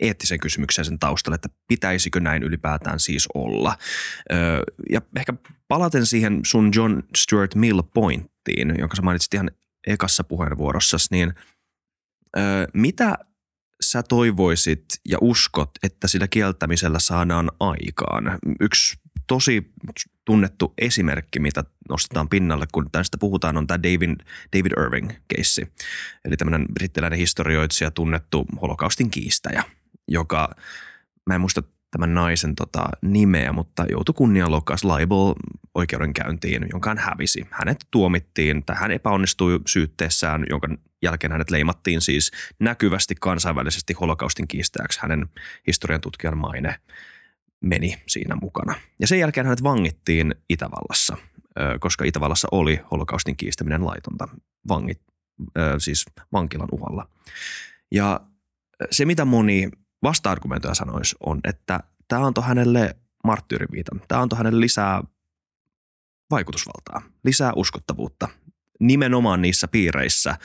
eettisen kysymyksen sen taustalla, että pitäisikö näin ylipäätään siis olla. Ja ehkä palaten siihen sun John Stuart Mill pointtiin, jonka sä mainitsit ihan ekassa puheenvuorossa, niin mitä sä sä toivoisit ja uskot, että sillä kieltämisellä saadaan aikaan? Yksi tosi tunnettu esimerkki, mitä nostetaan pinnalle, kun tästä puhutaan, on tämä David, David Irving-keissi. Eli tämmöinen brittiläinen historioitsija, tunnettu holokaustin kiistäjä, joka, mä en muista tämän naisen tota, nimeä, mutta joutui kunnianloukkaus libel oikeudenkäyntiin, jonka hän hävisi. Hänet tuomittiin, tai hän epäonnistui syytteessään, jonka jälkeen hänet leimattiin siis näkyvästi kansainvälisesti holokaustin kiistäjäksi. Hänen historian tutkijan maine meni siinä mukana. Ja sen jälkeen hänet vangittiin Itävallassa, koska Itävallassa oli holokaustin kiistäminen laitonta vangit, siis vankilan uhalla. Ja se, mitä moni vasta-argumentoja sanoisi, on, että tämä antoi hänelle marttyyriviitan. Tämä antoi hänelle lisää vaikutusvaltaa, lisää uskottavuutta nimenomaan niissä piireissä,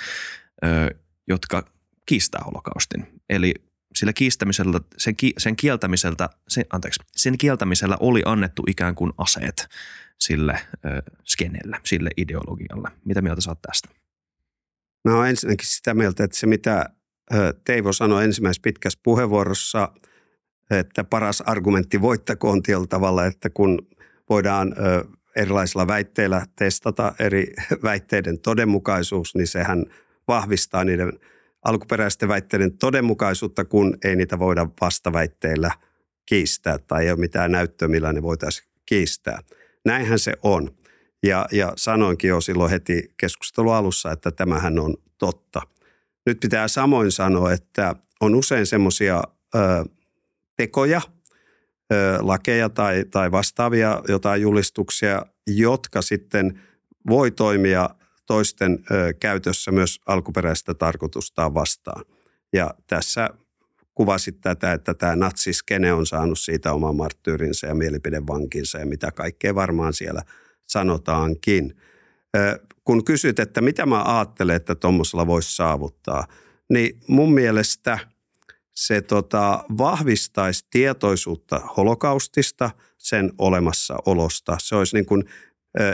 jotka kiistää holokaustin. Eli sillä kiistämisellä, sen, ki, sen kieltämiseltä, sen, anteeksi, sen kieltämisellä oli annettu ikään kuin aseet sille ö, skenelle, sille ideologialle. Mitä mieltä saat tästä? Mä oon ensinnäkin sitä mieltä, että se mitä Teivo sanoi ensimmäisessä pitkässä puheenvuorossa, että paras argumentti voittakoon tietyllä tavalla, että kun voidaan erilaisilla väitteillä testata eri väitteiden todenmukaisuus, niin sehän vahvistaa niiden alkuperäisten väitteiden todenmukaisuutta, kun ei niitä voida vastaväitteillä kiistää tai ei ole mitään näyttöä, millä ne voitaisiin kiistää. Näinhän se on. Ja, ja sanoinkin jo silloin heti keskustelun alussa, että tämähän on totta. Nyt pitää samoin sanoa, että on usein semmoisia tekoja, ö, lakeja tai, tai vastaavia jotain julistuksia, jotka sitten voi toimia toisten ö, käytössä myös alkuperäistä tarkoitustaan vastaan. Ja tässä kuvasit tätä, että tämä natsiskene on saanut siitä oman marttyyrinsä ja mielipidevankinsa ja mitä kaikkea varmaan siellä sanotaankin. Ö, kun kysyt, että mitä mä ajattelen, että tuommoisella voisi saavuttaa, niin mun mielestä se tota, vahvistaisi tietoisuutta holokaustista, sen olemassaolosta. Se olisi niin kuin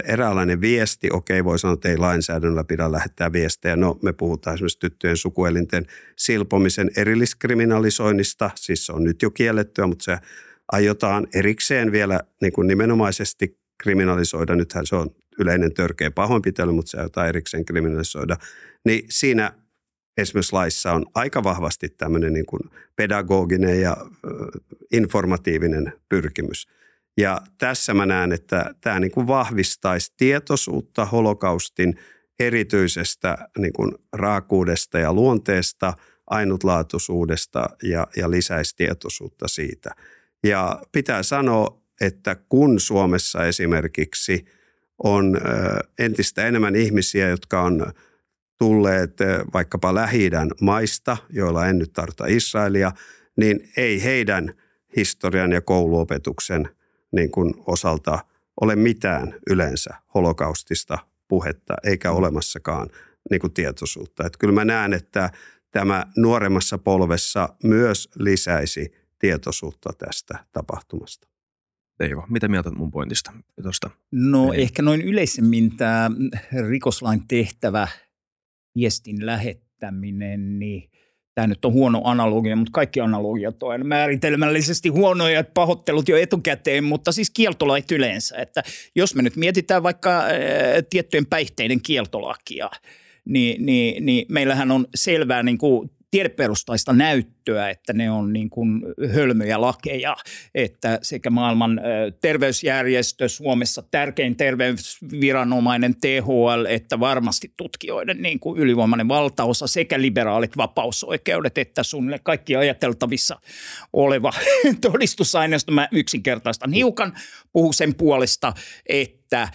eräänlainen viesti, okei voi sanoa, että ei lainsäädännöllä pidä lähettää viestejä. No me puhutaan esimerkiksi tyttöjen sukuelinten silpomisen erilliskriminalisoinnista, siis se on nyt jo kiellettyä, mutta se aiotaan erikseen vielä niin kuin nimenomaisesti kriminalisoida. Nythän se on yleinen törkeä pahoinpitely, mutta se aiotaan erikseen kriminalisoida. Niin siinä esimerkiksi laissa on aika vahvasti tämmöinen niin kuin pedagoginen ja informatiivinen pyrkimys – ja tässä mä näen, että tämä niin kuin vahvistaisi tietoisuutta holokaustin erityisestä niin kuin raakuudesta ja luonteesta, ainutlaatuisuudesta ja, ja lisäisi tietoisuutta siitä. Ja pitää sanoa, että kun Suomessa esimerkiksi on entistä enemmän ihmisiä, jotka on tulleet vaikkapa lähi maista, joilla en nyt tarta Israelia, niin ei heidän historian ja kouluopetuksen niin kuin osalta ole mitään yleensä holokaustista puhetta, eikä olemassakaan niin kuin tietoisuutta. Että kyllä mä näen, että tämä nuoremmassa polvessa myös lisäisi tietoisuutta tästä tapahtumasta. Teivo, mitä mieltä mun pointista tuosta? No Eli... ehkä noin yleisemmin tämä rikoslain tehtävä viestin lähettäminen, niin tämä nyt on huono analogia, mutta kaikki analogiat on määritelmällisesti huonoja, että pahoittelut jo etukäteen, mutta siis kieltolait yleensä. Että jos me nyt mietitään vaikka ää, tiettyjen päihteiden kieltolakia, niin, niin, niin meillähän on selvää niin kuin tiedeperustaista näyttöä, että ne on niin kuin hölmöjä lakeja, että sekä maailman terveysjärjestö Suomessa, tärkein terveysviranomainen THL, että varmasti tutkijoiden niin kuin ylivoimainen valtaosa sekä liberaalit vapausoikeudet, että suunnilleen kaikki ajateltavissa oleva todistusaineisto, mä yksinkertaistan hiukan, puhuu sen puolesta, että että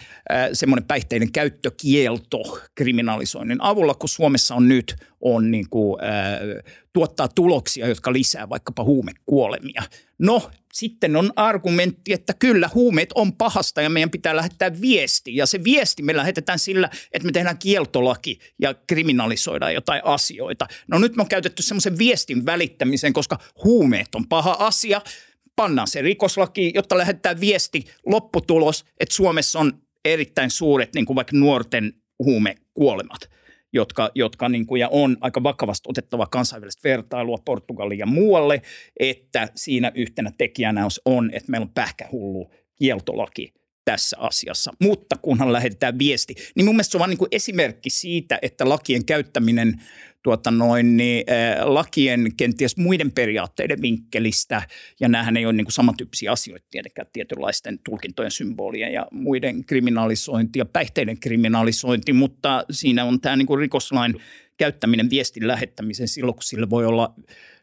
semmoinen päihteiden käyttökielto kriminalisoinnin avulla, kun Suomessa on nyt, on niin kuin, äh, tuottaa tuloksia, jotka lisää vaikkapa huumekuolemia. No, sitten on argumentti, että kyllä huumeet on pahasta ja meidän pitää lähettää viesti. Ja se viesti me lähetetään sillä, että me tehdään kieltolaki ja kriminalisoidaan jotain asioita. No nyt me on käytetty semmoisen viestin välittämiseen, koska huumeet on paha asia – pannaan se rikoslaki, jotta lähettää viesti, lopputulos, että Suomessa on erittäin suuret niin kuin vaikka nuorten huumekuolemat. jotka, jotka niin kuin, ja on aika vakavasti otettava kansainvälistä vertailua Portugaliin ja muualle, että siinä yhtenä tekijänä on, että meillä on pähkähullu kieltolaki tässä asiassa. Mutta kunhan lähetetään viesti, niin mun mielestä se on vain niin esimerkki siitä, että lakien käyttäminen tuota noin, niin, äh, lakien kenties muiden periaatteiden vinkkelistä, ja näähän ei ole niin kuin samantyyppisiä asioita tietenkään tietynlaisten tulkintojen symbolien ja muiden kriminalisointi ja päihteiden kriminalisointi, mutta siinä on tämä niin kuin rikoslain käyttäminen viestin lähettämisen silloin, kun sillä voi olla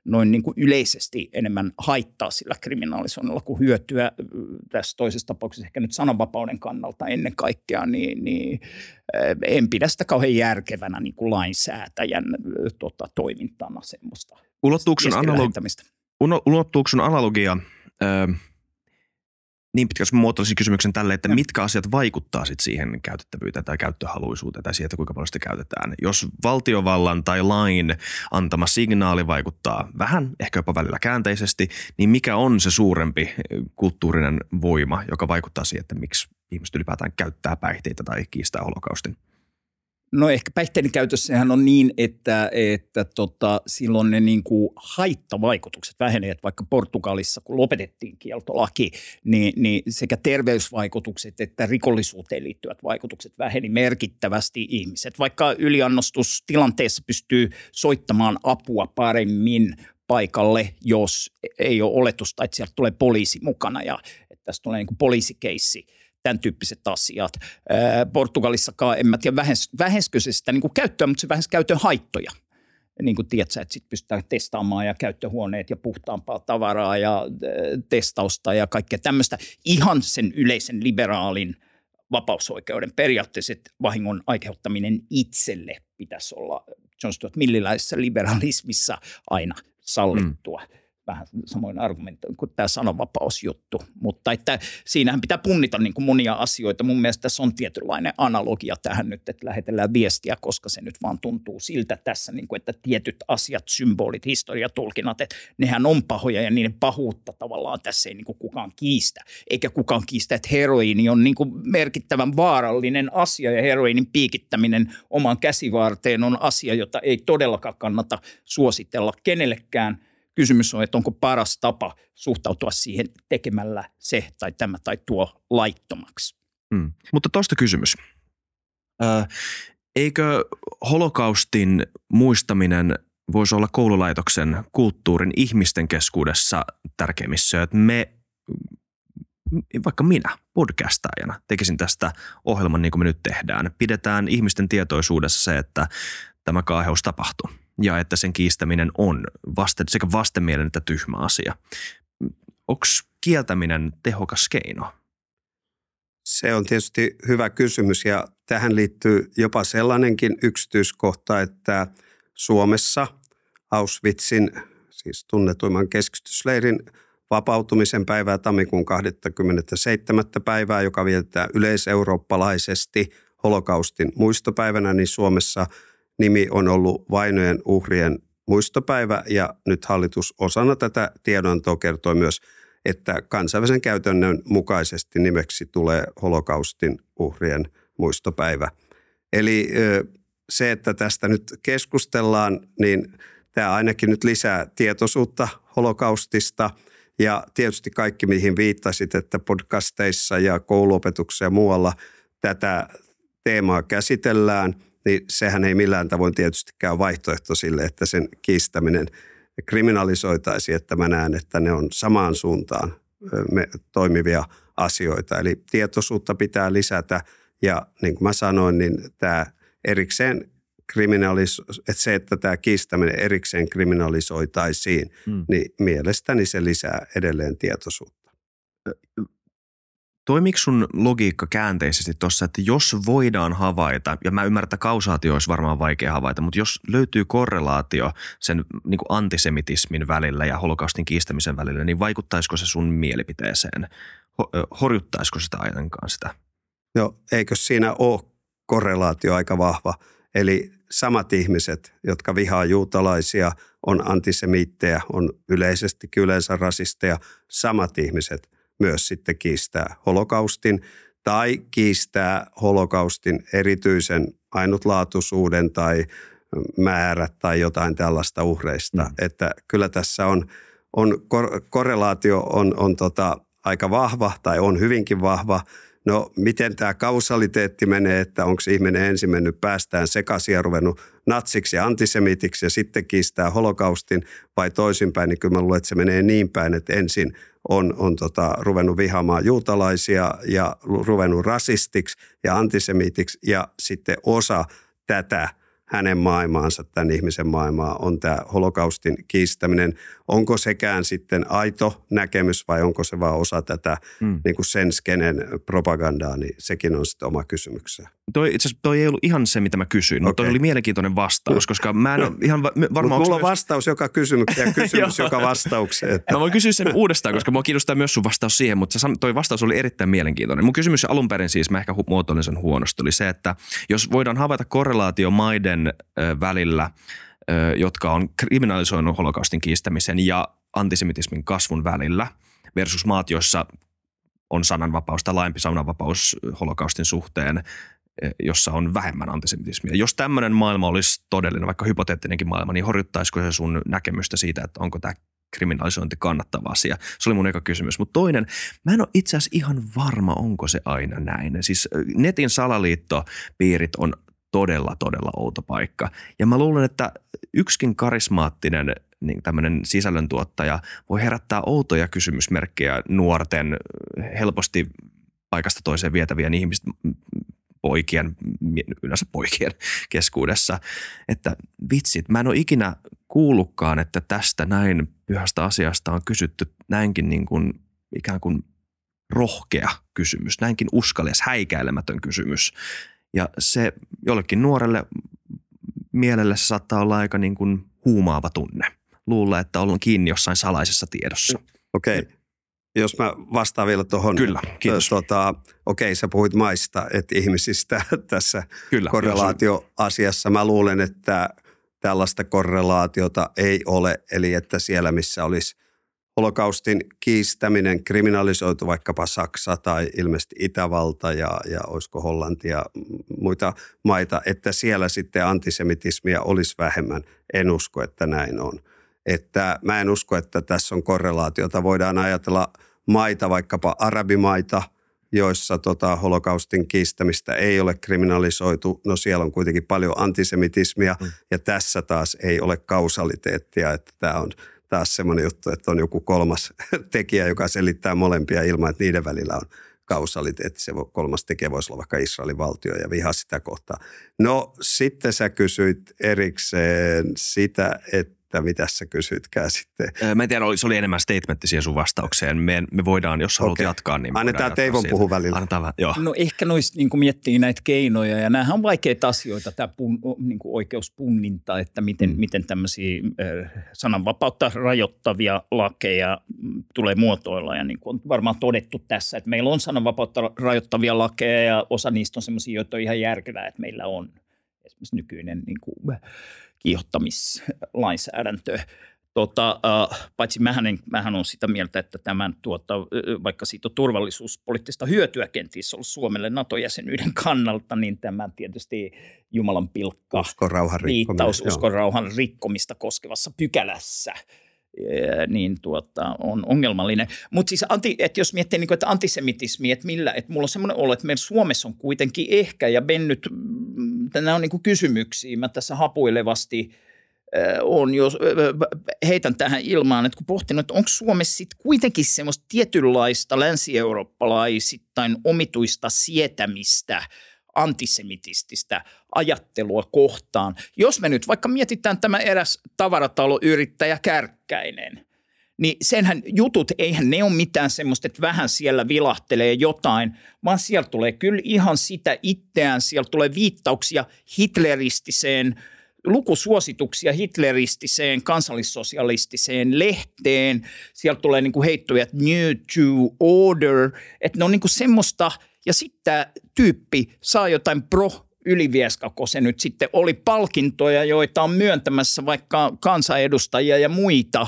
noin niin kuin yleisesti enemmän haittaa sillä kriminalisoinnilla kuin hyötyä tässä toisessa tapauksessa ehkä nyt sananvapauden kannalta ennen kaikkea, niin, niin en pidä sitä kauhean järkevänä niin kuin lainsäätäjän tota, toimintana semmoista. Ulottuuko sun, analog- ulottuuko sun analogia niin pitkästi muotoilisin kysymyksen tälle, että mitkä asiat vaikuttaa sit siihen käytettävyyteen tai käyttöhaluisuuteen tai siihen, että kuinka paljon sitä käytetään. Jos valtiovallan tai lain antama signaali vaikuttaa vähän, ehkä jopa välillä käänteisesti, niin mikä on se suurempi kulttuurinen voima, joka vaikuttaa siihen, että miksi ihmiset ylipäätään käyttää päihteitä tai kiistää holokaustin? No ehkä päihteiden käytössähän on niin, että, että tota, silloin ne niin kuin haittavaikutukset vähenevät. Vaikka Portugalissa, kun lopetettiin kieltolaki, niin, niin sekä terveysvaikutukset että rikollisuuteen liittyvät vaikutukset väheni merkittävästi ihmiset. Vaikka yliannostustilanteessa pystyy soittamaan apua paremmin paikalle, jos ei ole oletusta, että sieltä tulee poliisi mukana ja että tästä tulee niin kuin poliisikeissi – tämän tyyppiset asiat. Portugalissakaan, en mä tiedä vähenskö se sitä niin kuin käyttöä, mutta se vähensi käytön haittoja. Niin kuin tiedät että sitten pystytään testaamaan ja käyttöhuoneet ja puhtaampaa tavaraa ja testausta ja kaikkea tämmöistä. Ihan sen yleisen liberaalin vapausoikeuden periaatteessa vahingon aiheuttaminen itselle pitäisi olla John Stuart Milliläisessä liberalismissa aina sallittua. Mm vähän samoin argumentti kuin tämä sananvapausjuttu. Mutta että siinähän pitää punnita niin kuin monia asioita. Mun mielestä tässä on tietynlainen analogia tähän nyt, että lähetellään viestiä, koska se nyt vaan tuntuu siltä tässä, niin kuin, että tietyt asiat, symbolit, historiatulkinnat, että nehän on pahoja ja niiden pahuutta tavallaan tässä ei niin kuin kukaan kiistä. Eikä kukaan kiistä, että heroiini on niin kuin merkittävän vaarallinen asia ja heroinin piikittäminen oman käsivarteen on asia, jota ei todellakaan kannata suositella kenellekään – kysymys on, että onko paras tapa suhtautua siihen tekemällä se tai tämä tai tuo laittomaksi. Hmm. Mutta tuosta kysymys. Ö, eikö holokaustin muistaminen voisi olla koululaitoksen kulttuurin ihmisten keskuudessa tärkeimmissä, että me vaikka minä podcastajana tekisin tästä ohjelman niin kuin me nyt tehdään. Pidetään ihmisten tietoisuudessa se, että tämä kaaheus tapahtuu ja että sen kiistäminen on vasten, sekä vastenmielinen että tyhmä asia. Onko kieltäminen tehokas keino? Se on tietysti hyvä kysymys ja tähän liittyy jopa sellainenkin yksityiskohta, että Suomessa Auschwitzin, siis tunnetuimman keskitysleirin vapautumisen päivää tammikuun 27. päivää, joka vietetään yleiseurooppalaisesti holokaustin muistopäivänä, niin Suomessa – nimi on ollut vainojen uhrien muistopäivä ja nyt hallitus osana tätä tiedontoa kertoi myös, että kansainvälisen käytännön mukaisesti nimeksi tulee holokaustin uhrien muistopäivä. Eli se, että tästä nyt keskustellaan, niin tämä ainakin nyt lisää tietoisuutta holokaustista ja tietysti kaikki, mihin viittasit, että podcasteissa ja kouluopetuksessa ja muualla tätä teemaa käsitellään – niin sehän ei millään tavoin tietystikään vaihtoehto sille, että sen kiistäminen kriminalisoitaisiin, että mä näen, että ne on samaan suuntaan me, toimivia asioita. Eli tietoisuutta pitää lisätä ja niin kuin mä sanoin, niin tämä erikseen kriminalis- että se, että tämä kiistäminen erikseen kriminalisoitaisiin, hmm. niin mielestäni se lisää edelleen tietoisuutta. Toimiko sun logiikka käänteisesti tuossa, että jos voidaan havaita, ja mä ymmärrän, että kausaatio olisi varmaan vaikea havaita, mutta jos löytyy korrelaatio sen niin kuin antisemitismin välillä ja holokaustin kiistämisen välillä, niin vaikuttaisiko se sun mielipiteeseen? Horjuttaisiko sitä ainakaan sitä? Joo, eikö siinä ole korrelaatio aika vahva? Eli samat ihmiset, jotka vihaa juutalaisia, on antisemiittejä, on yleisesti yleensä rasisteja, samat ihmiset – myös sitten kiistää holokaustin. tai kiistää holokaustin erityisen ainutlaatuisuuden tai määrät tai jotain tällaista uhreista. Mm. Että kyllä tässä on, on kor- korrelaatio on, on tota, aika vahva tai on hyvinkin vahva. No miten tämä kausaliteetti menee, että onko ihminen ensin mennyt päästään sekaisin ja ruvennut natsiksi ja antisemitiksi ja sitten kiistää holokaustin vai toisinpäin, niin kyllä mä luulen, että se menee niin päin, että ensin on, on tota, ruvennut vihaamaan juutalaisia ja ruvennut rasistiksi ja antisemitiksi ja sitten osa tätä – hänen maailmaansa, tämän ihmisen maailmaa, on tämä holokaustin kiistäminen. Onko sekään sitten aito näkemys vai onko se vaan osa tätä mm. niin kuin sen skenen propagandaa, niin sekin on sitten oma kysymyksensä. Toi, itse asiassa toi ei ollut ihan se, mitä mä kysyin, okay. mutta toi oli mielenkiintoinen vastaus, koska mä en ole ihan varma... mulla on vastaus joka kysymykseen ja kysymys joka vastaukseen. Että. Mä voin kysyä sen uudestaan, koska mua kiinnostaa myös sun vastaus siihen, mutta toi vastaus oli erittäin mielenkiintoinen. Mun kysymys alun perin siis, mä ehkä muotoilin sen huonosti, oli se, että jos voidaan havaita korrelaatio maiden välillä, jotka on kriminalisoinut holokaustin kiistämisen ja antisemitismin kasvun välillä versus maat, joissa on sananvapaus tai laajempi sananvapaus holokaustin suhteen, jossa on vähemmän antisemitismia. Jos tämmöinen maailma olisi todellinen, vaikka hypoteettinenkin maailma, niin horjuttaisiko se sun näkemystä siitä, että onko tämä kriminalisointi kannattava asia? Se oli mun eka kysymys. Mutta toinen, mä en ole itse asiassa ihan varma, onko se aina näin. Siis netin salaliittopiirit on todella, todella outo paikka. Ja mä luulen, että yksikin karismaattinen niin tämmöinen sisällöntuottaja voi herättää outoja kysymysmerkkejä nuorten helposti paikasta toiseen vietävien ihmisten poikien, yleensä poikien keskuudessa, että vitsit, mä en ole ikinä kuullutkaan, että tästä näin pyhästä asiasta on kysytty näinkin niin kuin ikään kuin rohkea kysymys, näinkin uskallias, häikäilemätön kysymys. Ja se jollekin nuorelle mielelle se saattaa olla aika niin kuin huumaava tunne. Luulla, että ollaan kiinni jossain salaisessa tiedossa. Okei. Okay. Jos mä vastaan vielä tuohon. Kyllä, kiitos. Tota, okei, sä puhuit maista, että ihmisistä tässä Kyllä, korrelaatioasiassa. Mä luulen, että tällaista korrelaatiota ei ole. Eli että siellä, missä olisi – holokaustin kiistäminen kriminalisoitu vaikkapa Saksa tai ilmeisesti Itävalta ja, ja olisiko Hollanti ja muita maita, että siellä sitten antisemitismia olisi vähemmän. En usko, että näin on. Että mä en usko, että tässä on korrelaatiota. Voidaan ajatella maita, vaikkapa arabimaita, joissa tota holokaustin kiistämistä ei ole kriminalisoitu. No siellä on kuitenkin paljon antisemitismia mm. ja tässä taas ei ole kausaliteettia, että tämä on taas semmoinen juttu, että on joku kolmas tekijä, joka selittää molempia ilman, että niiden välillä on kausaliteetti. Se kolmas tekijä voisi olla vaikka Israelin valtio ja viha sitä kohtaa. No sitten sä kysyit erikseen sitä, että että mitä sä kysytkään sitten. Mä en tiedä, se oli enemmän statementti siihen sun vastaukseen. Me, me voidaan, jos haluat okay. jatkaa, niin Annetaan Teivon puhu välillä. Annetaan, joo. No ehkä noista niin miettii näitä keinoja, ja nämähän on vaikeita asioita, tämä pun, niin kuin oikeuspunninta, että miten, mm. miten tämmöisiä äh, sananvapautta rajoittavia lakeja mm, tulee muotoilla. Ja niin kuin on varmaan todettu tässä, että meillä on sananvapautta rajoittavia lakeja, ja osa niistä on semmoisia, joita on ihan järkevää, että meillä on esimerkiksi nykyinen niin kuin, kiihottamislainsäädäntö. Tota, äh, paitsi mähän, en, mähän on sitä mieltä, että tämän, tuota, vaikka siitä on turvallisuuspoliittista hyötyä kenties ollut Suomelle NATO-jäsenyyden kannalta, niin tämä tietysti Jumalan pilkka uskon rauhan viittaus uskon rauhan rikkomista koskevassa pykälässä niin tuota, on ongelmallinen. Mutta siis anti, että jos miettii, niin että antisemitismi, että millä, että mulla on semmoinen olo, että meillä Suomessa on kuitenkin ehkä ja mennyt, mm, nämä on niin kuin kysymyksiä, mä tässä hapuilevasti on, jos heitän tähän ilmaan, että kun pohtinut, että onko Suomessa sitten kuitenkin semmoista tietynlaista länsi-eurooppalaisittain omituista sietämistä – antisemitististä ajattelua kohtaan. Jos me nyt vaikka mietitään tämä eräs tavarataloyrittäjä Kärkkäinen, niin senhän jutut, eihän ne ole mitään semmoista, että vähän siellä vilahtelee jotain, vaan siellä tulee kyllä ihan sitä itseään, siellä tulee viittauksia hitleristiseen – lukusuosituksia hitleristiseen, kansallissosialistiseen lehteen. Sieltä tulee niin kuin heittoja, että New to Order, että ne on niin kuin semmoista – ja sitten tämä tyyppi saa jotain pro Ylivieskako se nyt sitten oli palkintoja, joita on myöntämässä vaikka kansanedustajia ja muita,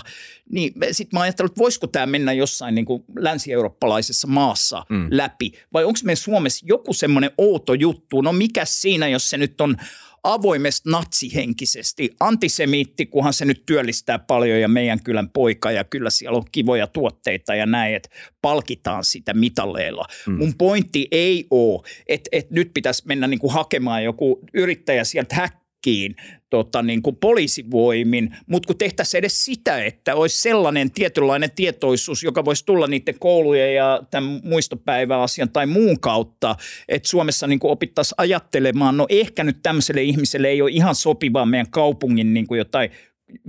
niin sitten mä ajattelin, että voisiko tämä mennä jossain niin kuin länsi-eurooppalaisessa maassa mm. läpi, vai onko me Suomessa joku semmoinen outo juttu, no mikä siinä, jos se nyt on avoimesti natsihenkisesti. Antisemiitti, kunhan se nyt työllistää paljon ja meidän kylän poika ja kyllä siellä on kivoja tuotteita ja näin, että palkitaan sitä mitalleilla. Mm. Mun pointti ei ole, että, että nyt pitäisi mennä niin kuin hakemaan joku yrittäjä sieltä häk kaikkiin tota, niin kuin poliisivoimin, mutta kun tehtäisiin edes sitä, että olisi sellainen tietynlainen tietoisuus, joka voisi tulla niiden koulujen ja tämän muistopäiväasian tai muun kautta, että Suomessa niin opittaisiin ajattelemaan, no ehkä nyt tämmöiselle ihmiselle ei ole ihan sopivaa meidän kaupungin niin kuin jotain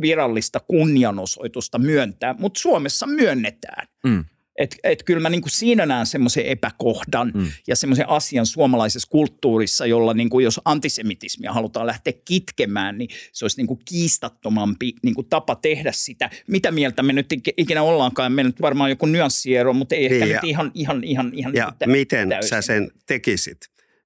virallista kunnianosoitusta myöntää, mutta Suomessa myönnetään. Mm. Että et kyllä mä niinku siinä näen semmoisen epäkohdan mm. ja semmoisen asian suomalaisessa kulttuurissa, jolla niinku, jos antisemitismia halutaan lähteä kitkemään, niin se olisi niinku kiistattomampi niinku tapa tehdä sitä. Mitä mieltä me nyt ikinä ollaankaan? Meillä nyt varmaan joku nyanssiero, mutta ei ehkä ja, nyt ihan, ihan, ihan, ihan Ja niinku miten täysin. sä sen tekisit?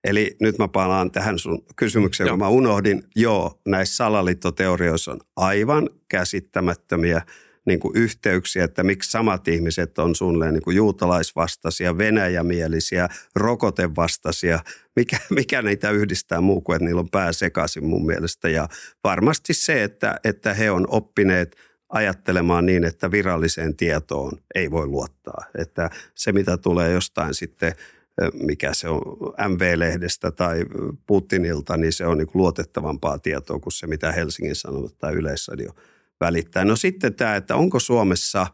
Eli nyt mä palaan tähän sun kysymykseen, kun mä unohdin. Joo, näissä salaliittoteorioissa on aivan käsittämättömiä – niin kuin yhteyksiä, että miksi samat ihmiset on suunnilleen niin kuin juutalaisvastaisia, venäjämielisiä, rokotevastaisia. Mikä, mikä niitä yhdistää muu kuin, että niillä on pää sekaisin mun mielestä. Ja varmasti se, että, että he on oppineet ajattelemaan niin, että viralliseen tietoon ei voi luottaa. Että se, mitä tulee jostain sitten mikä se on MV-lehdestä tai Putinilta, niin se on niin luotettavampaa tietoa kuin se, mitä Helsingin Sanomat tai Yleisradio välittää. No sitten tämä, että onko Suomessa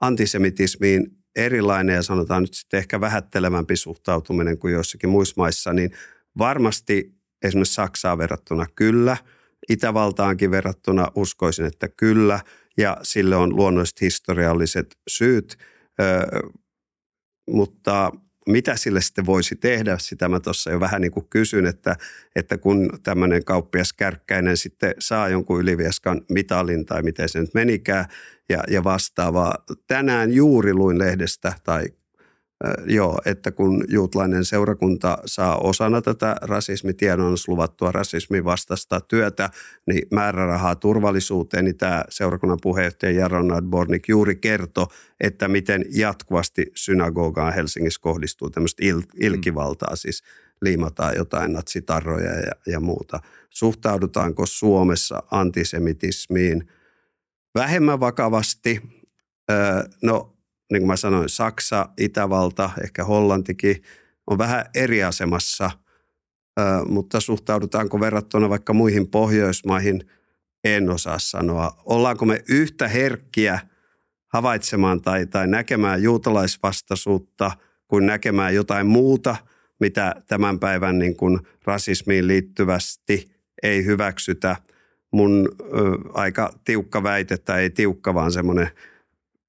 antisemitismiin erilainen ja sanotaan nyt sitten ehkä vähättelevämpi suhtautuminen kuin joissakin muissa maissa, niin varmasti esimerkiksi Saksaan verrattuna kyllä, Itävaltaankin verrattuna uskoisin, että kyllä, ja sille on luonnolliset historialliset syyt, öö, mutta mitä sille sitten voisi tehdä, sitä mä tuossa jo vähän niin kuin kysyn, että, että kun tämmöinen kauppias kärkkäinen sitten saa jonkun ylivieskan mitalin tai miten se nyt menikään ja, ja vastaavaa. Tänään juuri luin lehdestä tai joo, että kun juutlainen seurakunta saa osana tätä rasismitiedonannossa luvattua rasismin vastaista työtä, niin määrärahaa turvallisuuteen, niin tämä seurakunnan puheenjohtaja Jaronad Bornik juuri kertoi, että miten jatkuvasti synagogaan Helsingissä kohdistuu tämmöistä il- ilkivaltaa, siis liimataan jotain natsitarroja ja, ja muuta. Suhtaudutaanko Suomessa antisemitismiin vähemmän vakavasti? Öö, no niin kuin mä sanoin, Saksa, Itävalta, ehkä Hollantikin on vähän eri asemassa, mutta suhtaudutaanko verrattuna vaikka muihin Pohjoismaihin, en osaa sanoa. Ollaanko me yhtä herkkiä havaitsemaan tai, tai näkemään juutalaisvastaisuutta kuin näkemään jotain muuta, mitä tämän päivän niin kuin rasismiin liittyvästi ei hyväksytä. Mun ö, aika tiukka väite, tai ei tiukka, vaan semmoinen –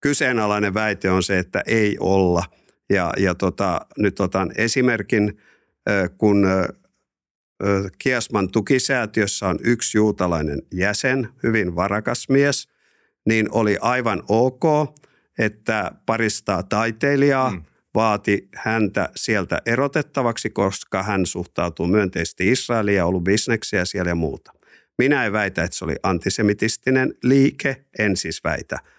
kyseenalainen väite on se, että ei olla. Ja, ja tota, nyt otan esimerkin, kun Kiasman tukisäätiössä on yksi juutalainen jäsen, hyvin varakas mies, niin oli aivan ok, että paristaa taiteilijaa mm. vaati häntä sieltä erotettavaksi, koska hän suhtautuu myönteisesti Israeliin ja ollut bisneksiä siellä ja muuta. Minä en väitä, että se oli antisemitistinen liike, en siis väitä –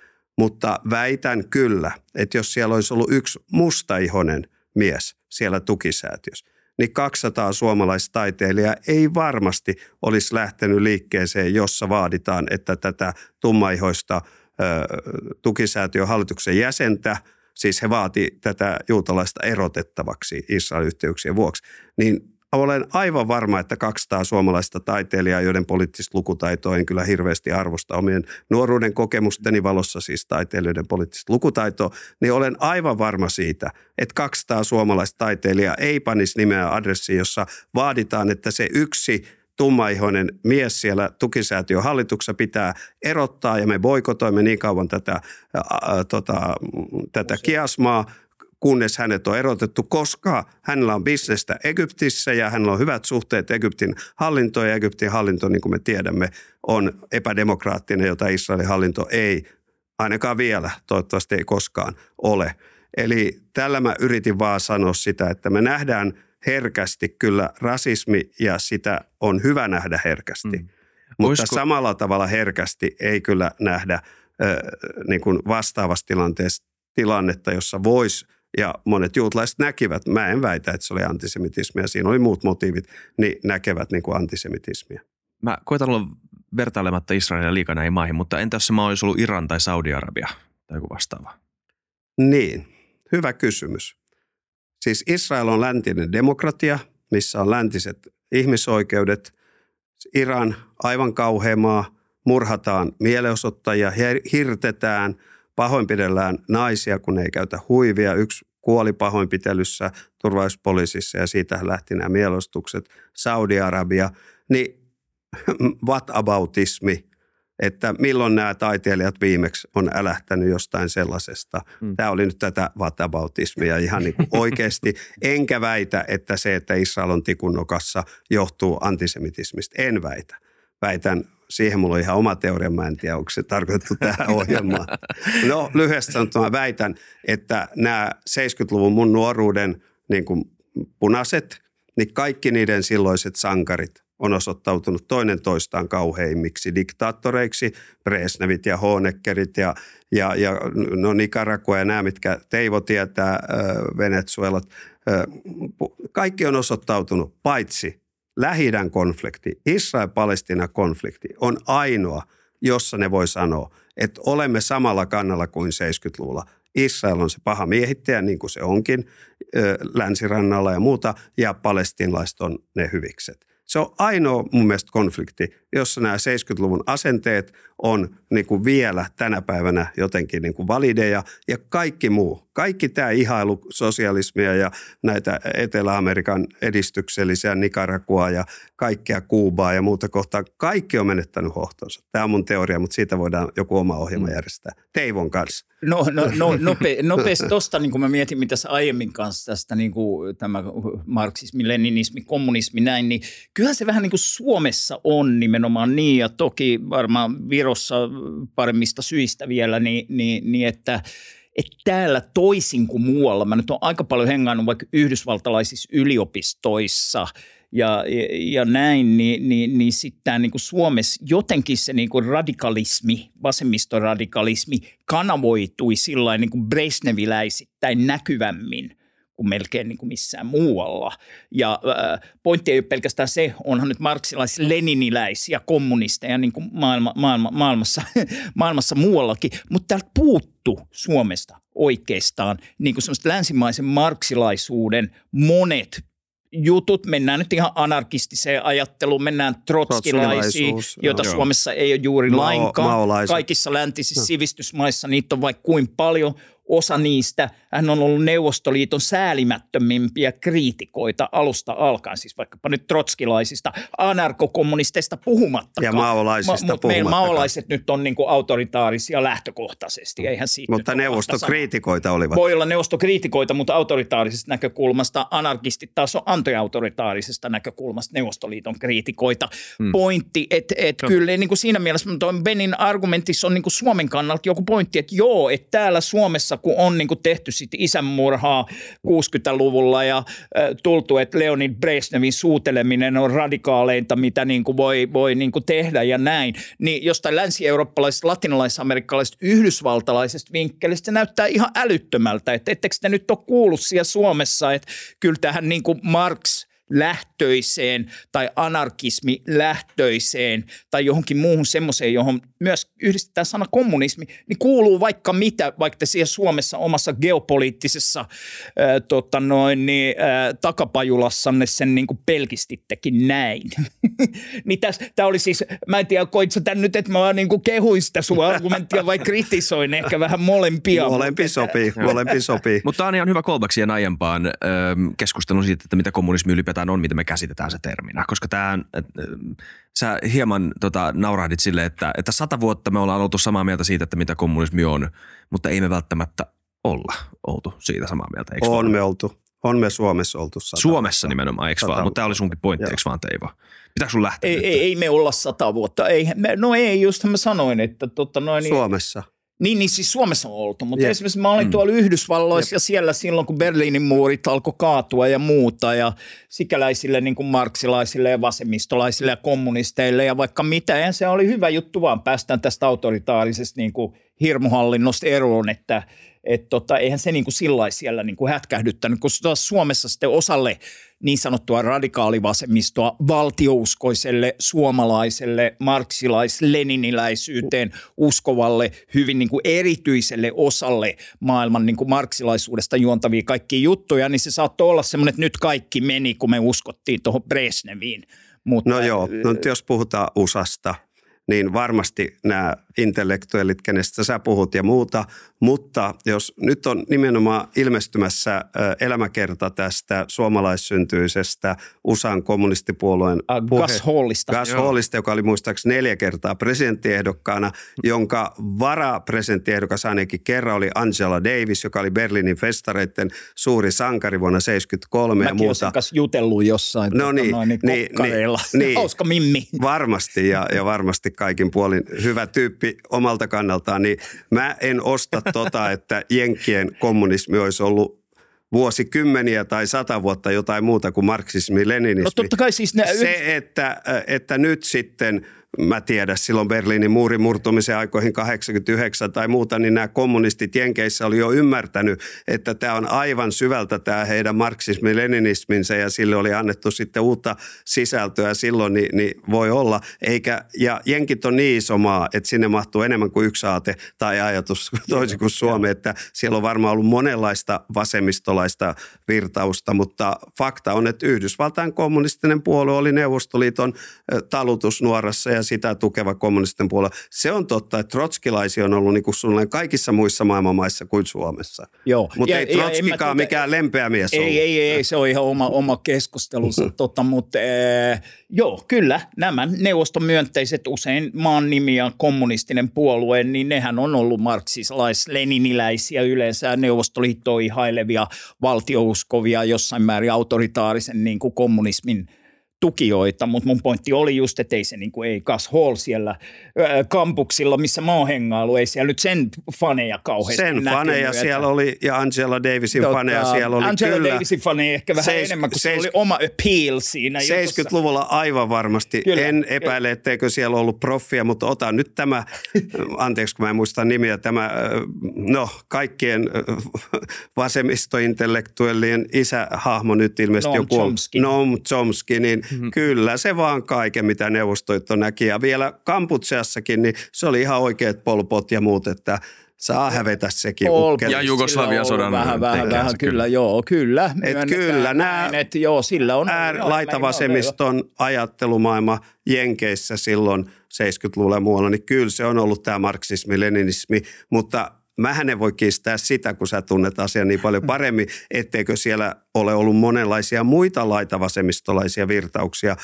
mutta väitän kyllä, että jos siellä olisi ollut yksi mustaihonen mies siellä tukisäätiössä, niin 200 suomalaistaiteilijaa ei varmasti olisi lähtenyt liikkeeseen, jossa vaaditaan, että tätä tummaihoista tukisäätiön hallituksen jäsentä, siis he vaati tätä juutalaista erotettavaksi Israel-yhteyksien vuoksi, niin olen aivan varma, että 200 suomalaista taiteilijaa, joiden poliittista lukutaitoa en kyllä hirveästi arvosta omien nuoruuden kokemusteni valossa, siis taiteilijoiden poliittista lukutaitoa, niin olen aivan varma siitä, että 200 suomalaista taiteilijaa ei panisi nimeä adressiin, jossa vaaditaan, että se yksi tummaihoinen mies siellä tukisäätiön hallituksessa pitää erottaa ja me boikotoimme niin kauan tätä, ää, tota, tätä kiasmaa, kunnes hänet on erotettu, koska hänellä on bisnestä Egyptissä ja hänellä on hyvät suhteet Egyptin hallintoon ja Egyptin hallinto, niin kuin me tiedämme, on epädemokraattinen, jota Israelin hallinto ei ainakaan vielä, toivottavasti ei koskaan ole. Eli tällä mä yritin vaan sanoa sitä, että me nähdään herkästi kyllä rasismi ja sitä on hyvä nähdä herkästi. Mm. Mutta Olisiko- samalla tavalla herkästi ei kyllä nähdä äh, niin kuin vastaavassa tilanteessa tilannetta, jossa voisi ja monet juutalaiset näkivät, mä en väitä, että se oli antisemitismia, siinä oli muut motiivit, niin näkevät niin kuin antisemitismia. Mä koitan olla vertailematta Israelia liikaa näihin maihin, mutta entä jos se maa olisi ollut Iran tai Saudi-Arabia tai joku vastaava? Niin, hyvä kysymys. Siis Israel on läntinen demokratia, missä on läntiset ihmisoikeudet. Iran, aivan kauhea maa, murhataan mielenosoittajia, hirtetään, pahoinpidellään naisia, kun ei käytä huivia. Yksi kuoli pahoinpitelyssä turvallisuuspoliisissa ja siitä lähti nämä mielenosoitukset. Saudi-Arabia, niin what aboutismi, että milloin nämä taiteilijat viimeksi on älähtänyt jostain sellaisesta. Mm. Tämä oli nyt tätä whataboutismia ihan niin kuin oikeasti. Enkä väitä, että se, että Israel on tikunnokassa, johtuu antisemitismista. En väitä. Väitän, siihen mulla on ihan oma teoria, mä en tiedä, onko se tarkoitettu tähän ohjelmaan. No lyhyesti sanottuna väitän, että nämä 70-luvun mun nuoruuden niin kuin punaiset, niin kaikki niiden silloiset sankarit on osoittautunut toinen toistaan kauheimmiksi diktaattoreiksi, Bresnevit ja Honeckerit ja, ja, ja no Nicaragua ja nämä, mitkä Teivo tietää, äh, Venezuelat. Äh, kaikki on osoittautunut, paitsi lähi konflikti, Israel-Palestina-konflikti on ainoa, jossa ne voi sanoa, että olemme samalla kannalla kuin 70-luvulla. Israel on se paha miehittäjä, niin kuin se onkin, länsirannalla ja muuta, ja palestinalaiset on ne hyvikset. Se on ainoa mun mielestä konflikti, jossa nämä 70-luvun asenteet on niin kuin vielä tänä päivänä jotenkin niin kuin valideja ja kaikki muu, kaikki tämä ihailu sosialismia ja näitä Etelä-Amerikan edistyksellisiä Nicaragua ja kaikkea Kuubaa ja muuta kohtaa, kaikki on menettänyt hohtonsa. Tämä on mun teoria, mutta siitä voidaan joku oma ohjelma järjestää. Teivon kanssa. No, no, no nope, nopeasti tuosta, niin kun mä mietin, mitä sä aiemmin kanssa tästä niin kuin tämä marksismi, leninismi, kommunismi näin, niin kyllähän se vähän niin kuin Suomessa on nimenomaan niin, ja toki varmaan Virossa paremmista syistä vielä, niin, niin, niin että että täällä toisin kuin muualla, mä nyt on aika paljon hengannut vaikka yhdysvaltalaisissa yliopistoissa ja, ja, ja näin, niin, niin, niin sitten niin Suomessa jotenkin se niin kuin radikalismi, vasemmistoradikalismi kanavoitui sillä niin kuin näkyvämmin kuin melkein niin kuin missään muualla. Ja äh, pointti ei ole pelkästään se, onhan nyt marksilais leniniläisiä kommunisteja niin kuin maailma, maailma, maailmassa, maailmassa muuallakin, mutta täältä puuttu Suomesta oikeastaan niin kuin länsimaisen marksilaisuuden monet jutut, mennään nyt ihan anarkistiseen ajatteluun, mennään trotskilaisiin, joita joo. Suomessa ei ole juuri Mao- lainkaan. maolaiset. Kaikissa läntisissä sivistysmaissa niitä on vaikka kuin paljon. Osa niistä, hän on ollut Neuvostoliiton säälimättömimpiä kriitikoita alusta alkaen, siis vaikkapa nyt trotskilaisista, anarkokommunisteista puhumattakaan. Ja maolaisista Mutta meillä maolaiset nyt on niin kuin autoritaarisia lähtökohtaisesti, eihän siitä Mutta neuvostokriitikoita olivat. voi olla neuvostokriitikoita, mutta autoritaarisesta näkökulmasta anarkistit taas on antiautoritaarisesta näkökulmasta Neuvostoliiton kriitikoita. Hmm. Pointti, että et kyllä niin kuin siinä mielessä Benin argumentissa on niin kuin Suomen kannalta joku pointti, että joo, että täällä Suomessa kun on niin kuin tehty sit isänmurhaa 60-luvulla ja tultu, että Leonid Brezhnevin suuteleminen on radikaaleinta, mitä niin kuin voi, voi niin kuin tehdä ja näin, niin jostain länsi-eurooppalaisesta, latinalais-amerikkalaisesta, yhdysvaltalaisesta vinkkelistä näyttää ihan älyttömältä, että ettekö te nyt ole kuullut siellä Suomessa, että kyllä tähän niin kuin Marx lähtöiseen tai anarkismi lähtöiseen tai johonkin muuhun semmoiseen, johon myös yhdistetään sana kommunismi, niin kuuluu vaikka mitä, vaikka siellä Suomessa omassa geopoliittisessa ää, tota noin, niin, ää, takapajulassanne sen niin kuin pelkistittekin näin. niin tämä oli siis, mä en tiedä, koit sä tän nyt, että mä niin kuin kehuin sitä sun argumenttia vai kritisoin ehkä vähän molempia. Molempi sopii, molempi sopii. Mutta tämä on ihan hyvä callback siihen aiempaan ö, keskusteluun siitä, että mitä kommunismi ylipäätään on, miten me käsitetään se terminä. Koska tämä, sä hieman tota, naurahdit sille, että, että sata vuotta me ollaan oltu samaa mieltä siitä, että mitä kommunismi on, mutta ei me välttämättä olla oltu siitä samaa mieltä, eikö On vaan? me oltu. On me Suomessa oltu sata Suomessa vuotta. nimenomaan, eikö Sata vaan? Mutta tämä oli sunkin pointti, Joo. eikö vaan Teivo? Pitääkö sun lähteä Ei, nyt? ei, ei me olla sata vuotta. Ei, me, no ei, just mä sanoin, että tota noin, niin, Suomessa. Niin, niin siis Suomessa on oltu, mutta Jep. esimerkiksi mä olin Mm. tuolla Yhdysvalloissa ja siellä silloin, kun Berliinin muurit alkoi kaatua ja muuta ja sikäläisille niin kuin marksilaisille ja vasemmistolaisille ja kommunisteille ja vaikka mitä. Ja se oli hyvä juttu vaan, päästään tästä autoritaarisesta niin kuin hirmuhallinnosta eroon, että et tota, eihän se niin kuin sillä siellä niin kuin hätkähdyttänyt, kun taas Suomessa sitten osalle niin sanottua radikaalivasemmistoa valtiouskoiselle, suomalaiselle, marksilais-leniniläisyyteen uskovalle, hyvin niin kuin erityiselle osalle maailman niin kuin marksilaisuudesta juontavia kaikkia juttuja, niin se saattoi olla semmoinen, että nyt kaikki meni, kun me uskottiin tuohon Brezhneviin. Mutta, No joo, no jos puhutaan USAsta, niin varmasti nämä intellektuellit, kenestä sä puhut ja muuta, mutta jos nyt on nimenomaan ilmestymässä elämäkerta tästä suomalaissyntyisestä USAn kommunistipuolueen Äh, Hallista. Gus Joo. Hallista, joka oli muistaakseni neljä kertaa presidenttiehdokkaana, jonka varapresidenttiehdokas ainakin kerran oli Angela Davis, joka oli Berliinin festareiden suuri sankari vuonna 1973 ja Mäkin olen muuta. kanssa jutellut jossain No tota niin, noin, niin, niin, niin, niin. Hauska mimmi. Varmasti ja, ja varmasti kaikin puolin hyvä tyyppi omalta kannaltaan, niin mä en osta tota, että Jenkkien kommunismi olisi ollut vuosikymmeniä tai sata vuotta jotain muuta kuin marksismi, leninismi. No totta kai siis ne, Se, että, että nyt sitten, mä tiedän, silloin Berliinin muurin murtumisen aikoihin 89 tai muuta, niin nämä kommunistit Jenkeissä oli jo ymmärtänyt, että tämä on aivan syvältä tämä heidän marksismi-leninisminsä ja sille oli annettu sitten uutta sisältöä silloin, niin, niin voi olla. Eikä, ja Jenkit on niin iso maa, että sinne mahtuu enemmän kuin yksi aate tai ajatus toisin kuin Suomi, että siellä on varmaan ollut monenlaista vasemmistolaista virtausta, mutta fakta on, että Yhdysvaltain kommunistinen puolue oli Neuvostoliiton talutusnuorassa ja sitä tukeva kommunistinen puolue. Se on totta, että trotskilaisia on ollut niin kuin suunnilleen kaikissa muissa maailmanmaissa kuin Suomessa. Joo. Mutta Ja- ei ja Trotskikaan tota- mikään lempeä mies ollut. Ei, ei, ei, se on ihan oma, oma keskustelunsa, tota, mutta äh, joo, kyllä nämä neuvostomyönteiset usein maan nimi ja kommunistinen puolue, niin nehän on ollut marksilais-leniniläisiä yleensä neuvostoliittoa ihailevia, valtiouskovia, jossain määrin autoritaarisen niin kuin kommunismin tukijoita, mutta mun pointti oli just, että ei se niin kuin, ei Gus Hall siellä ää, kampuksilla, missä mä oon hengailu, ei siellä nyt sen faneja kauheasti Sen näkynyt, faneja että- siellä oli ja Angela Davisin Tota, faneja siellä oli Angela kyllä. Davisin faneja ehkä vähän Seis- enemmän, kun se seis- oli oma appeal siinä. jutussa. 70-luvulla aivan varmasti. Kyllä. En epäile, etteikö siellä ollut proffia, mutta ota nyt tämä, anteeksi kun mä en muista nimiä, tämä, no kaikkien vasemmistointellektuellien isähahmo nyt ilmeisesti Noam joku. Chomsky. Noam Chomsky, niin mm-hmm. kyllä se vaan kaiken, mitä Neuvostoliitto näki. Ja vielä Kamputseassakin, niin se oli ihan oikeat polpot ja muut, että saa hävetä sekin Pol ukkeli. Ja Jugoslavian sodan Vähän, vähän, vähän, kyllä, kyllä. joo, kyllä. myönnetään kyllä, näin, että joo, sillä on... äär, joo, laitavasemmiston ajattelumaailma Jenkeissä silloin 70-luvulla ja muualla, niin kyllä se on ollut tämä marksismi, leninismi, mutta mähän en voi kiistää sitä, kun sä tunnet asian niin paljon paremmin, etteikö siellä ole ollut monenlaisia muita laitavasemmistolaisia virtauksia,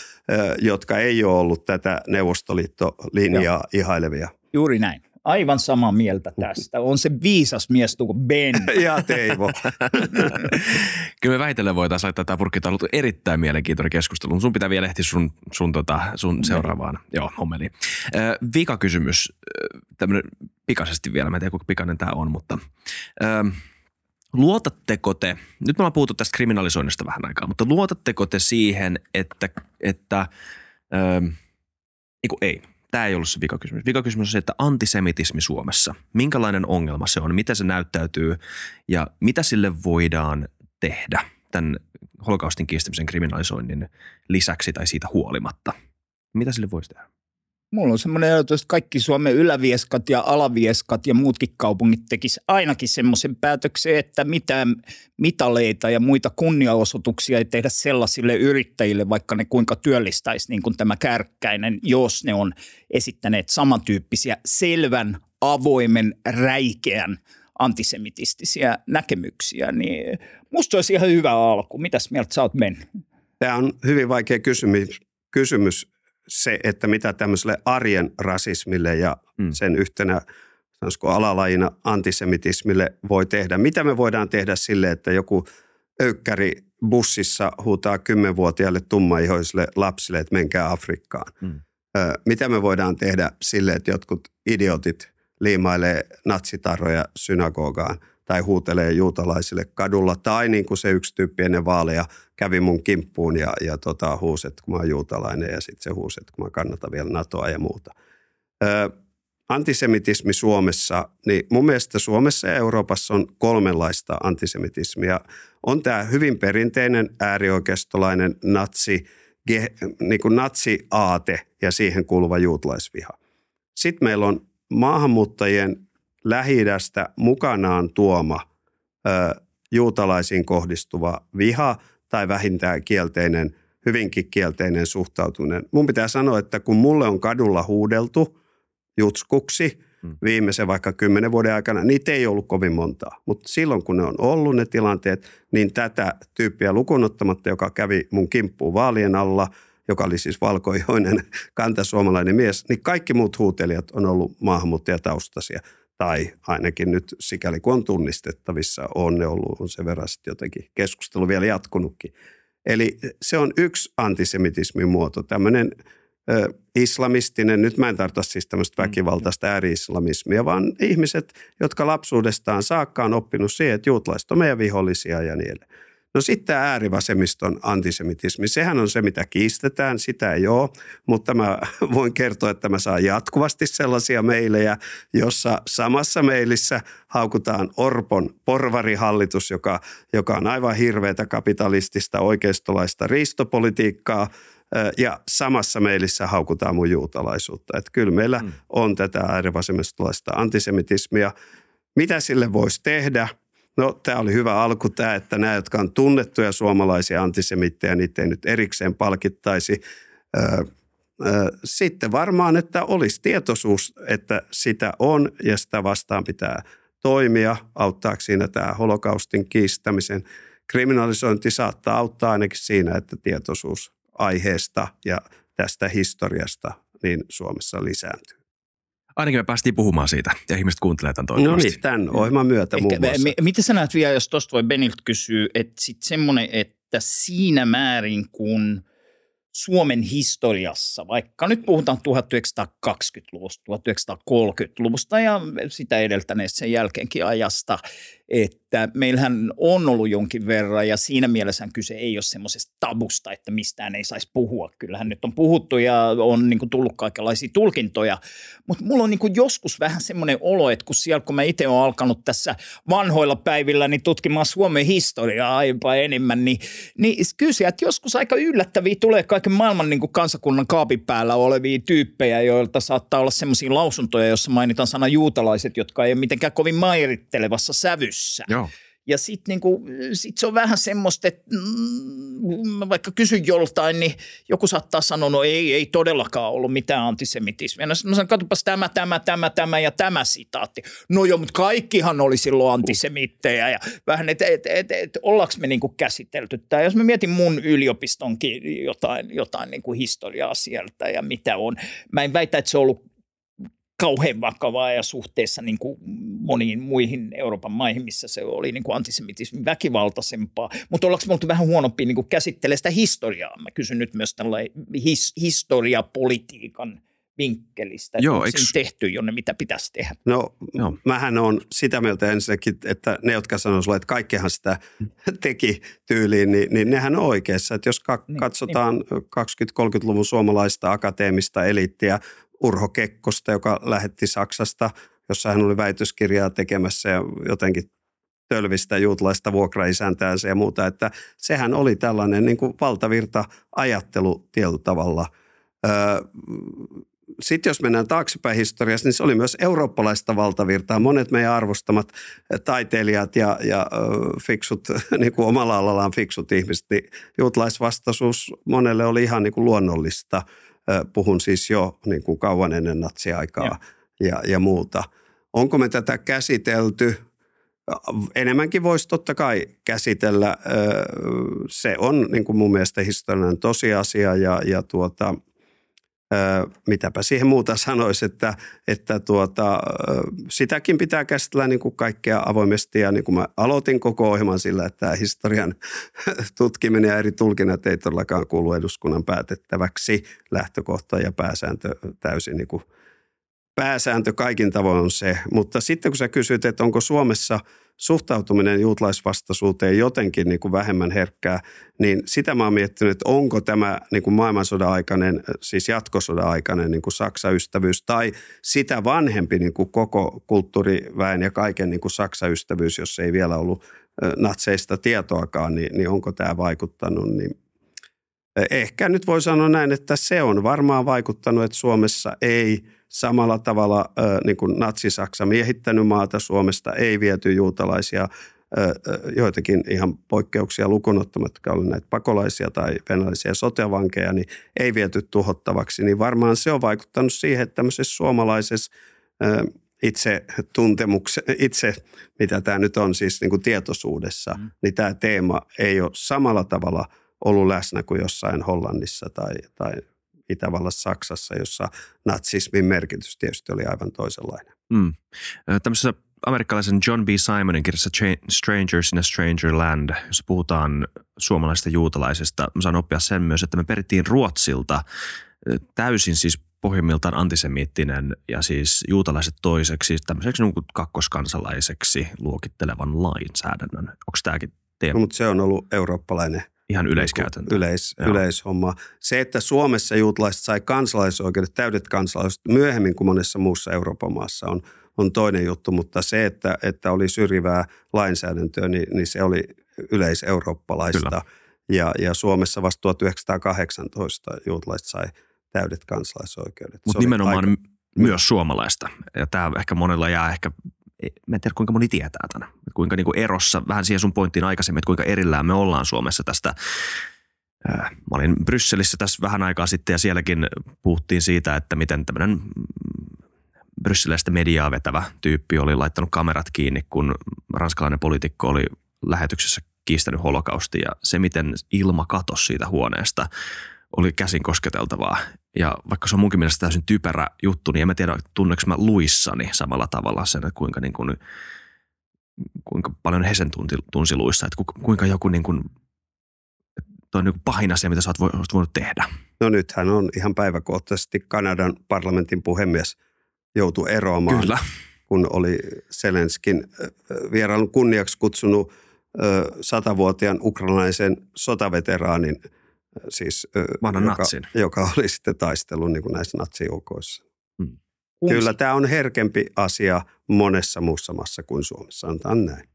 jotka ei ole ollut tätä Neuvostoliittolinjaa ihailevia. Juuri näin. Aivan samaa mieltä tästä. On se viisas mies tuo Ben. Ja Teivo. Kyllä me väitellen voitaisiin laittaa tämä purkki. Tämä on ollut erittäin mielenkiintoinen keskustelu. Sun pitää vielä ehtiä sun, sun, tota, sun seuraavaan joo, hommeliin. Vika kysymys, tämmöinen pikaisesti vielä, mä en tiedä kuinka pikainen tämä on, mutta ö, luotatteko te, nyt me ollaan puhuttu tästä kriminalisoinnista vähän aikaa, mutta luotatteko te siihen, että, että eiku, ei, tämä ei ollut se vikakysymys. Vikakysymys on se, että antisemitismi Suomessa, minkälainen ongelma se on, miten se näyttäytyy ja mitä sille voidaan tehdä tämän holokaustin kiistämisen kriminalisoinnin lisäksi tai siitä huolimatta? Mitä sille voisi tehdä? Mulla on semmoinen ajatus, että kaikki Suomen ylävieskat ja alavieskat ja muutkin kaupungit tekis ainakin semmoisen päätöksen, että mitään mitaleita ja muita kunniaosoituksia ei tehdä sellaisille yrittäjille, vaikka ne kuinka työllistäisi niin kuin tämä kärkkäinen, jos ne on esittäneet samantyyppisiä selvän, avoimen, räikeän antisemitistisiä näkemyksiä, niin musta olisi ihan hyvä alku. Mitäs mieltä sä oot, Ben? Tämä on hyvin vaikea kysymys, kysymys se, että mitä tämmöiselle arjen rasismille ja Mm. sen yhtenä sanoisiko alalajina antisemitismille voi tehdä. Mitä me voidaan tehdä sille, että joku öykkäri bussissa huutaa kymmenvuotiaille tummaihoisille lapsille, että menkää Afrikkaan. Mm. Ö, Mitä me voidaan tehdä sille, että jotkut idiotit liimailee natsitarroja synagogaan tai huutelee juutalaisille kadulla. Tai niin kuin se yksi tyyppi ennen vaaleja kävi mun kimppuun ja, ja tota, huusi, että kun mä oon juutalainen ja sitten se huusi, että kun mä kannatan vielä NATOa ja muuta. Ö, antisemitismi Suomessa, niin mun mielestä Suomessa ja Euroopassa on kolmenlaista antisemitismia. On tämä hyvin perinteinen äärioikeistolainen natsi, niin kuin natsiaate ja siihen kuuluva juutalaisviha. Sitten meillä on maahanmuuttajien lähi mukanaan tuoma ö, juutalaisiin kohdistuva viha tai vähintään kielteinen, hyvinkin kielteinen suhtautuminen. Mun pitää sanoa, että kun mulle on kadulla huudeltu jutskuksi hmm. viimeisen vaikka kymmenen vuoden aikana, niitä ei ollut kovin montaa. Mutta silloin kun ne on ollut ne tilanteet, niin tätä tyyppiä lukunottamatta, joka kävi mun kimppuun vaalien alla – joka oli siis valkoihoinen kantasuomalainen mies, niin kaikki muut huutelijat on ollut maahanmuuttajataustaisia. Tai ainakin nyt sikäli kun on tunnistettavissa, on ne ollut, on sen verran sitten jotenkin keskustelu vielä jatkunutkin. Eli se on yksi antisemitismin muoto, tämmöinen ö, islamistinen, nyt mä en tarkoita siis tämmöistä mm. väkivaltaista ääri-islamismia, vaan ihmiset, jotka lapsuudestaan saakka on oppinut siihen, että juutalaiset on meidän vihollisia ja niin edelleen. No sitten tämä äärivasemmiston antisemitismi, sehän on se, mitä kiistetään, sitä ei ole, mutta mä voin kertoa, että mä saan jatkuvasti sellaisia meilejä, jossa samassa meilissä haukutaan Orpon porvarihallitus, joka, joka on aivan hirveätä kapitalistista oikeistolaista riistopolitiikkaa, ja samassa meilissä haukutaan mun juutalaisuutta. Että kyllä meillä hmm. on tätä äärivasemmistolaista antisemitismia. Mitä sille voisi tehdä – No tämä oli hyvä alku tämä, että nämä, jotka on tunnettuja suomalaisia antisemittejä, niitä ei nyt erikseen palkittaisi. Sitten varmaan, että olisi tietoisuus, että sitä on ja sitä vastaan pitää toimia. Auttaako siinä tämä holokaustin kiistämisen kriminalisointi saattaa auttaa ainakin siinä, että tietoisuus aiheesta ja tästä historiasta niin Suomessa lisääntyy. Ainakin me päästiin puhumaan siitä ja ihmiset kuuntelee tämän toivottavasti. No niin, tämän ohjelman myötä muun muassa. M- miten sä näet vielä, jos tuosta voi Benilt kysyä, että sitten semmoinen, että siinä määrin kun – Suomen historiassa, vaikka nyt puhutaan 1920-luvusta, 1930-luvusta ja sitä edeltäneestä sen jälkeenkin ajasta, että meillähän on ollut jonkin verran ja siinä mielessä kyse ei ole semmoisesta tabusta, että mistään ei saisi puhua. Kyllähän nyt on puhuttu ja on niin kuin tullut kaikenlaisia tulkintoja, mutta mulla on niin kuin joskus vähän semmoinen olo, että kun siellä kun mä itse olen alkanut tässä vanhoilla päivillä niin tutkimaan Suomen historiaa aiempaa enemmän, niin, niin kyllä sieltä joskus aika yllättäviä tulee kaiken maailman niin kuin kansakunnan kaapin päällä olevia tyyppejä, joilta saattaa olla semmoisia lausuntoja, joissa mainitaan sana juutalaiset, jotka ei ole mitenkään kovin mairittelevassa sävyssä käytössä. Joo. Ja sitten niinku, sit se on vähän semmoista, että mm, vaikka kysyn joltain, niin joku saattaa sanoa, no ei, ei todellakaan ollut mitään antisemitismiä. No mä sanon, katsopas tämä, tämä, tämä, tämä ja tämä sitaatti. No joo, mutta kaikkihan oli silloin antisemittejä ja vähän, että et, et, et, ollaanko me niinku käsitelty tämä. Jos mä mietin mun yliopistonkin jotain, jotain niinku historiaa sieltä ja mitä on. Mä en väitä, että se on ollut kauhean vakavaa ja suhteessa niin kuin moniin muihin Euroopan maihin, missä se oli niin kuin antisemitismi väkivaltaisempaa. Mutta ollaanko me oltu vähän huonompi niin käsittelee sitä historiaa? Mä kysyn nyt myös tällainen his, historiapolitiikan vinkkelistä, Joo, että eikö... tehty, jonne mitä pitäisi tehdä. No, no. mähän on sitä mieltä ensinnäkin, että ne, jotka sanoisivat, että kaikkehan sitä teki tyyliin, niin, niin nehän on oikeassa. Että jos ka- niin, katsotaan niin. 20-30-luvun suomalaista akateemista eliittiä, Urho Kekkosta, joka lähetti Saksasta, jossa hän oli väitöskirjaa tekemässä ja jotenkin tölvistä juutalaista vuokraisäntäänsä ja muuta, että sehän oli tällainen niin kuin valtavirta ajattelu tietyllä tavalla. sitten jos mennään taaksepäin historiassa, niin se oli myös eurooppalaista valtavirtaa. Monet meidän arvostamat taiteilijat ja, ja fiksut, niin kuin omalla alallaan fiksut ihmiset, niin juutalaisvastaisuus monelle oli ihan niin kuin luonnollista – Puhun siis jo niin kuin kauan ennen natsiaikaa ja, ja muuta. Onko me tätä käsitelty? Enemmänkin voisi totta kai käsitellä. Se on niin kuin mun mielestä historiallinen tosiasia ja, ja tuota, mitäpä siihen muuta sanoisi, että, että tuota, sitäkin pitää käsitellä niin kuin kaikkea avoimesti. Ja niin kuin mä aloitin koko ohjelman sillä, että historian tutkiminen ja eri tulkinnat ei todellakaan kuulu eduskunnan päätettäväksi. Lähtökohta ja pääsääntö täysin niin kuin pääsääntö kaikin tavoin on se. Mutta sitten kun sä kysyt, että onko Suomessa suhtautuminen juutalaisvastaisuuteen jotenkin niin kuin vähemmän herkkää, niin sitä mä oon miettinyt, että onko tämä niin kuin maailmansodan aikainen, siis jatkosodan aikainen niin kuin Saksa-ystävyys tai sitä vanhempi niin kuin koko kulttuuriväen ja kaiken niin kuin Saksa-ystävyys, jos ei vielä ollut natseista tietoakaan, niin, niin onko tämä vaikuttanut, niin ehkä nyt voi sanoa näin, että se on varmaan vaikuttanut, että Suomessa ei – samalla tavalla niin kuin natsi-Saksa miehittänyt maata Suomesta, ei viety juutalaisia, joitakin ihan poikkeuksia lukunottamatta, jotka olivat näitä pakolaisia tai venäläisiä sotevankeja, niin ei viety tuhottavaksi, niin varmaan se on vaikuttanut siihen, että tämmöisessä suomalaisessa itse tuntemuksen, itse mitä tämä nyt on siis niin kuin tietoisuudessa, mm. niin tämä teema ei ole samalla tavalla ollut läsnä kuin jossain Hollannissa tai, tai Itävallassa, Saksassa, jossa natsismin merkitys tietysti oli aivan toisenlainen. Mm. Tämmöisessä amerikkalaisen John B. Simonin kirjassa Strangers in a Stranger Land, jossa puhutaan suomalaisesta juutalaisesta, mä saan oppia sen myös, että me perittiin Ruotsilta täysin siis pohjimmiltaan antisemiittinen ja siis juutalaiset toiseksi tämmöiseksi niin kakkoskansalaiseksi luokittelevan lainsäädännön. Onko tämäkin teema? No, mutta se on ollut eurooppalainen – Ihan yleiskäytäntö. Yleis, yleishomma. Se, että Suomessa juutalaiset sai kansalaisoikeudet, täydet kansalaiset myöhemmin kuin monessa muussa Euroopan maassa on, on toinen juttu, mutta se, että, että oli syrjivää lainsäädäntöä, niin, niin se oli yleiseurooppalaista. Ja, ja Suomessa vasta 1918 juutalaiset sai täydet kansalaisoikeudet. Mutta nimenomaan aika... myös suomalaista. Ja tämä ehkä monella jää ehkä mä en tiedä kuinka moni tietää tämän. Kuinka niin kuin erossa, vähän siihen sun pointtiin aikaisemmin, että kuinka erillään me ollaan Suomessa tästä. Mä olin Brysselissä tässä vähän aikaa sitten ja sielläkin puhuttiin siitä, että miten tämmöinen mm, brysseliläistä mediaa vetävä tyyppi oli laittanut kamerat kiinni, kun ranskalainen poliitikko oli lähetyksessä kiistänyt holokaustia ja se, miten ilma katosi siitä huoneesta – oli käsin kosketeltavaa. Ja vaikka se on munkin mielestä täysin typerä juttu, niin en mä tiedä, tunneeko mä luissani samalla tavalla sen, että kuinka, niin kuin, kuinka paljon he sen tunsi, tunsi luissa, että kuinka joku niin kuin, toi on niin pahin asia, mitä sä oot voinut tehdä. No nythän on ihan päiväkohtaisesti Kanadan parlamentin puhemies joutu eroamaan. Kyllä. Kun oli Selenskin vierailun kunniaksi kutsunut satavuotiaan ukrainalaisen sotaveteraanin – siis, Vanhan joka, natsin. joka oli sitten taistellut niin kuin näissä natsijoukoissa. Hmm. Kyllä tämä on herkempi asia monessa muussa maassa kuin Suomessa, sanotaan näin.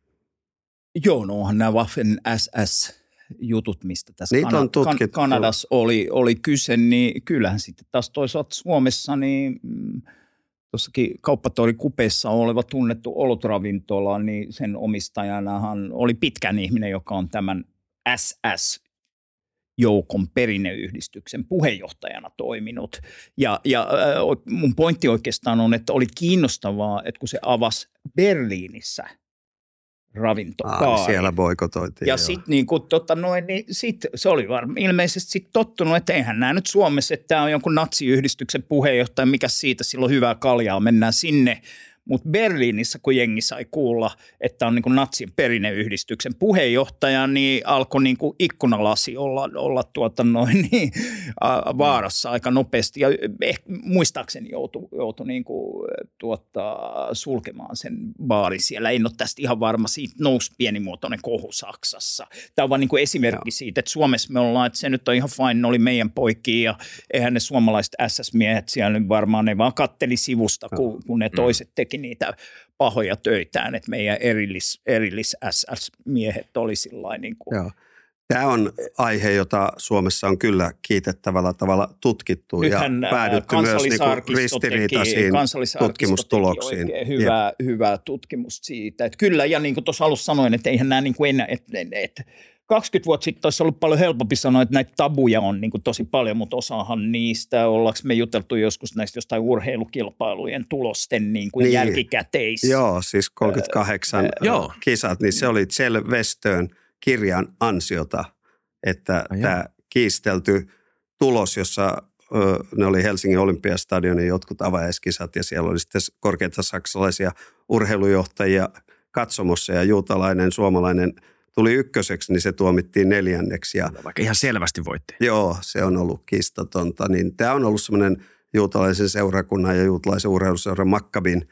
Joo, no onhan nämä Waffen SS jutut, mistä tässä Niitä on tutkittu. Kanadassa oli, oli kyse, niin kyllähän sitten taas toisaalta Suomessa, niin mm, tuossakin kauppatori kupeessa oleva tunnettu olutravintola, niin sen omistajanahan oli pitkän ihminen, joka on tämän SS joukon perinneyhdistyksen puheenjohtajana toiminut. Ja, ja mun pointti oikeastaan on, että oli kiinnostavaa, että kun se avasi Berliinissä ravintokaari. Ah, siellä boikotoitiin. Ja sitten niin tota noin, niin sit, se oli varma, ilmeisesti sit tottunut, että eihän nämä nyt Suomessa, että tämä on jonkun natsiyhdistyksen puheenjohtaja, mikä siitä silloin hyvää kaljaa, mennään sinne – mutta Berliinissä, kun jengi sai kuulla, että on niin kuin natsin perinneyhdistyksen puheenjohtaja, niin alkoi niin kuin ikkunalasi olla, olla tuota noin, niin, vaarassa aika nopeasti. Ja ehkä, muistaakseni joutui, joutui niin kuin, tuota, sulkemaan sen baarin siellä. En ole tästä ihan varma. Siitä nousi pienimuotoinen kohu Saksassa. Tämä on vain niin kuin esimerkki Joo. siitä, että Suomessa me ollaan, että se nyt on ihan fine, ne oli meidän poikia ja eihän ne suomalaiset SS-miehet siellä nyt varmaan, ne vaan katteli sivusta, kun, kun ne mm. toiset teki teki niitä pahoja töitään, että meidän erillis, erillis SS-miehet oli sillä niin kuin. Joo. Tämä on aihe, jota Suomessa on kyllä kiitettävällä tavalla tutkittu Nythän ja päädytty myös niin ristiriitaisiin tutkimustuloksiin. Hyvää, hyvää tutkimusta siitä. Että kyllä, ja niin kuin tuossa alussa sanoin, että eihän nämä niin kuin enää, että, että 20 vuotta sitten olisi ollut paljon helpompi sanoa, että näitä tabuja on niin kuin tosi paljon, mutta osahan niistä, ollaanko me juteltu joskus näistä jostain urheilukilpailujen tulosten niin kuin niin. jälkikäteis. Joo, siis 38 äh, joo. kisat, niin se oli Kjell Westön kirjan ansiota, että ah, tämä kiistelty tulos, jossa ne oli Helsingin olympiastadionin jotkut avajaiskisat ja siellä oli sitten korkeita saksalaisia urheilujohtajia katsomossa ja juutalainen suomalainen – tuli ykköseksi, niin se tuomittiin neljänneksi. Ja, Vaikka ihan selvästi voitti. Joo, se on ollut kistatonta. Niin tämä on ollut semmoinen juutalaisen seurakunnan ja juutalaisen urheiluseuran Makkabin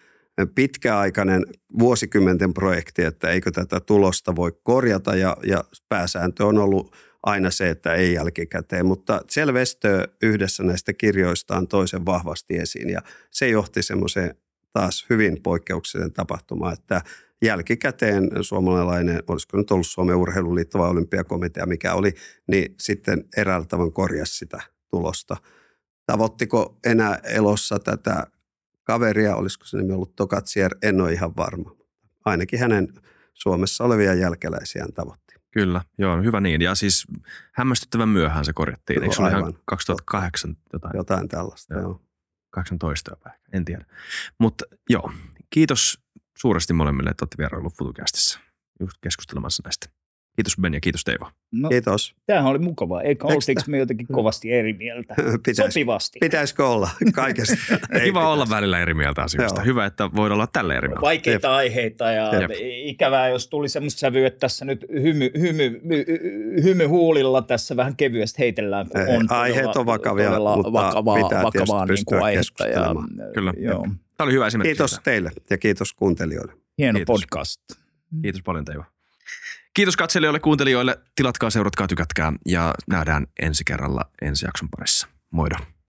pitkäaikainen vuosikymmenten projekti, että eikö tätä tulosta voi korjata ja, ja pääsääntö on ollut aina se, että ei jälkikäteen, mutta Selvestö yhdessä näistä kirjoistaan toisen vahvasti esiin ja se johti semmoiseen taas hyvin poikkeuksellisen tapahtumaan, että jälkikäteen suomalainen, olisiko nyt ollut Suomen urheiluliitto vai olympiakomitea, mikä oli, niin sitten eräällä tavalla korjasi sitä tulosta. Tavoittiko enää elossa tätä kaveria, olisiko se nimi ollut Tokatsier, en ole ihan varma. Ainakin hänen Suomessa olevia jälkeläisiään tavoitti. Kyllä, joo, hyvä niin. Ja siis hämmästyttävän myöhään se korjattiin. Eikö se ole ihan 2008 jotain? Jotain tällaista, joo. joo. 18 jopa en tiedä. Mutta joo, kiitos suuresti molemmille, että olette vierailu Futukästissä just keskustelemassa näistä. Kiitos Ben ja kiitos Teivo. No, Kiitos. tämähän oli mukavaa. Eikä Eikö oltiinko me jotenkin kovasti eri mieltä? Pitäis, Sopivasti. pitäisikö olla kaikesta? Ei Kiva olla pitäisi. välillä eri mieltä asioista. Joo. Hyvä, että voidaan olla tällä eri mieltä. Vaikeita aiheita ja Jep. ikävää, jos tuli semmoista sävyä, että tässä nyt hymy, hymy, hymy huulilla tässä vähän kevyesti heitellään, kun Ei, on aiheet on vakavia, todella mutta vakavaa, pitää vakavaa tietysti niin kuin aihetta. Ja. Kyllä. Joo. Tämä oli hyvä esimerkki. Kiitos siitä. teille ja kiitos kuuntelijoille. Hieno Kiitos. podcast. Kiitos paljon Teivo. Kiitos katselijoille, kuuntelijoille. Tilatkaa, seuratkaa, tykätkää ja nähdään ensi kerralla ensi jakson parissa. Moido.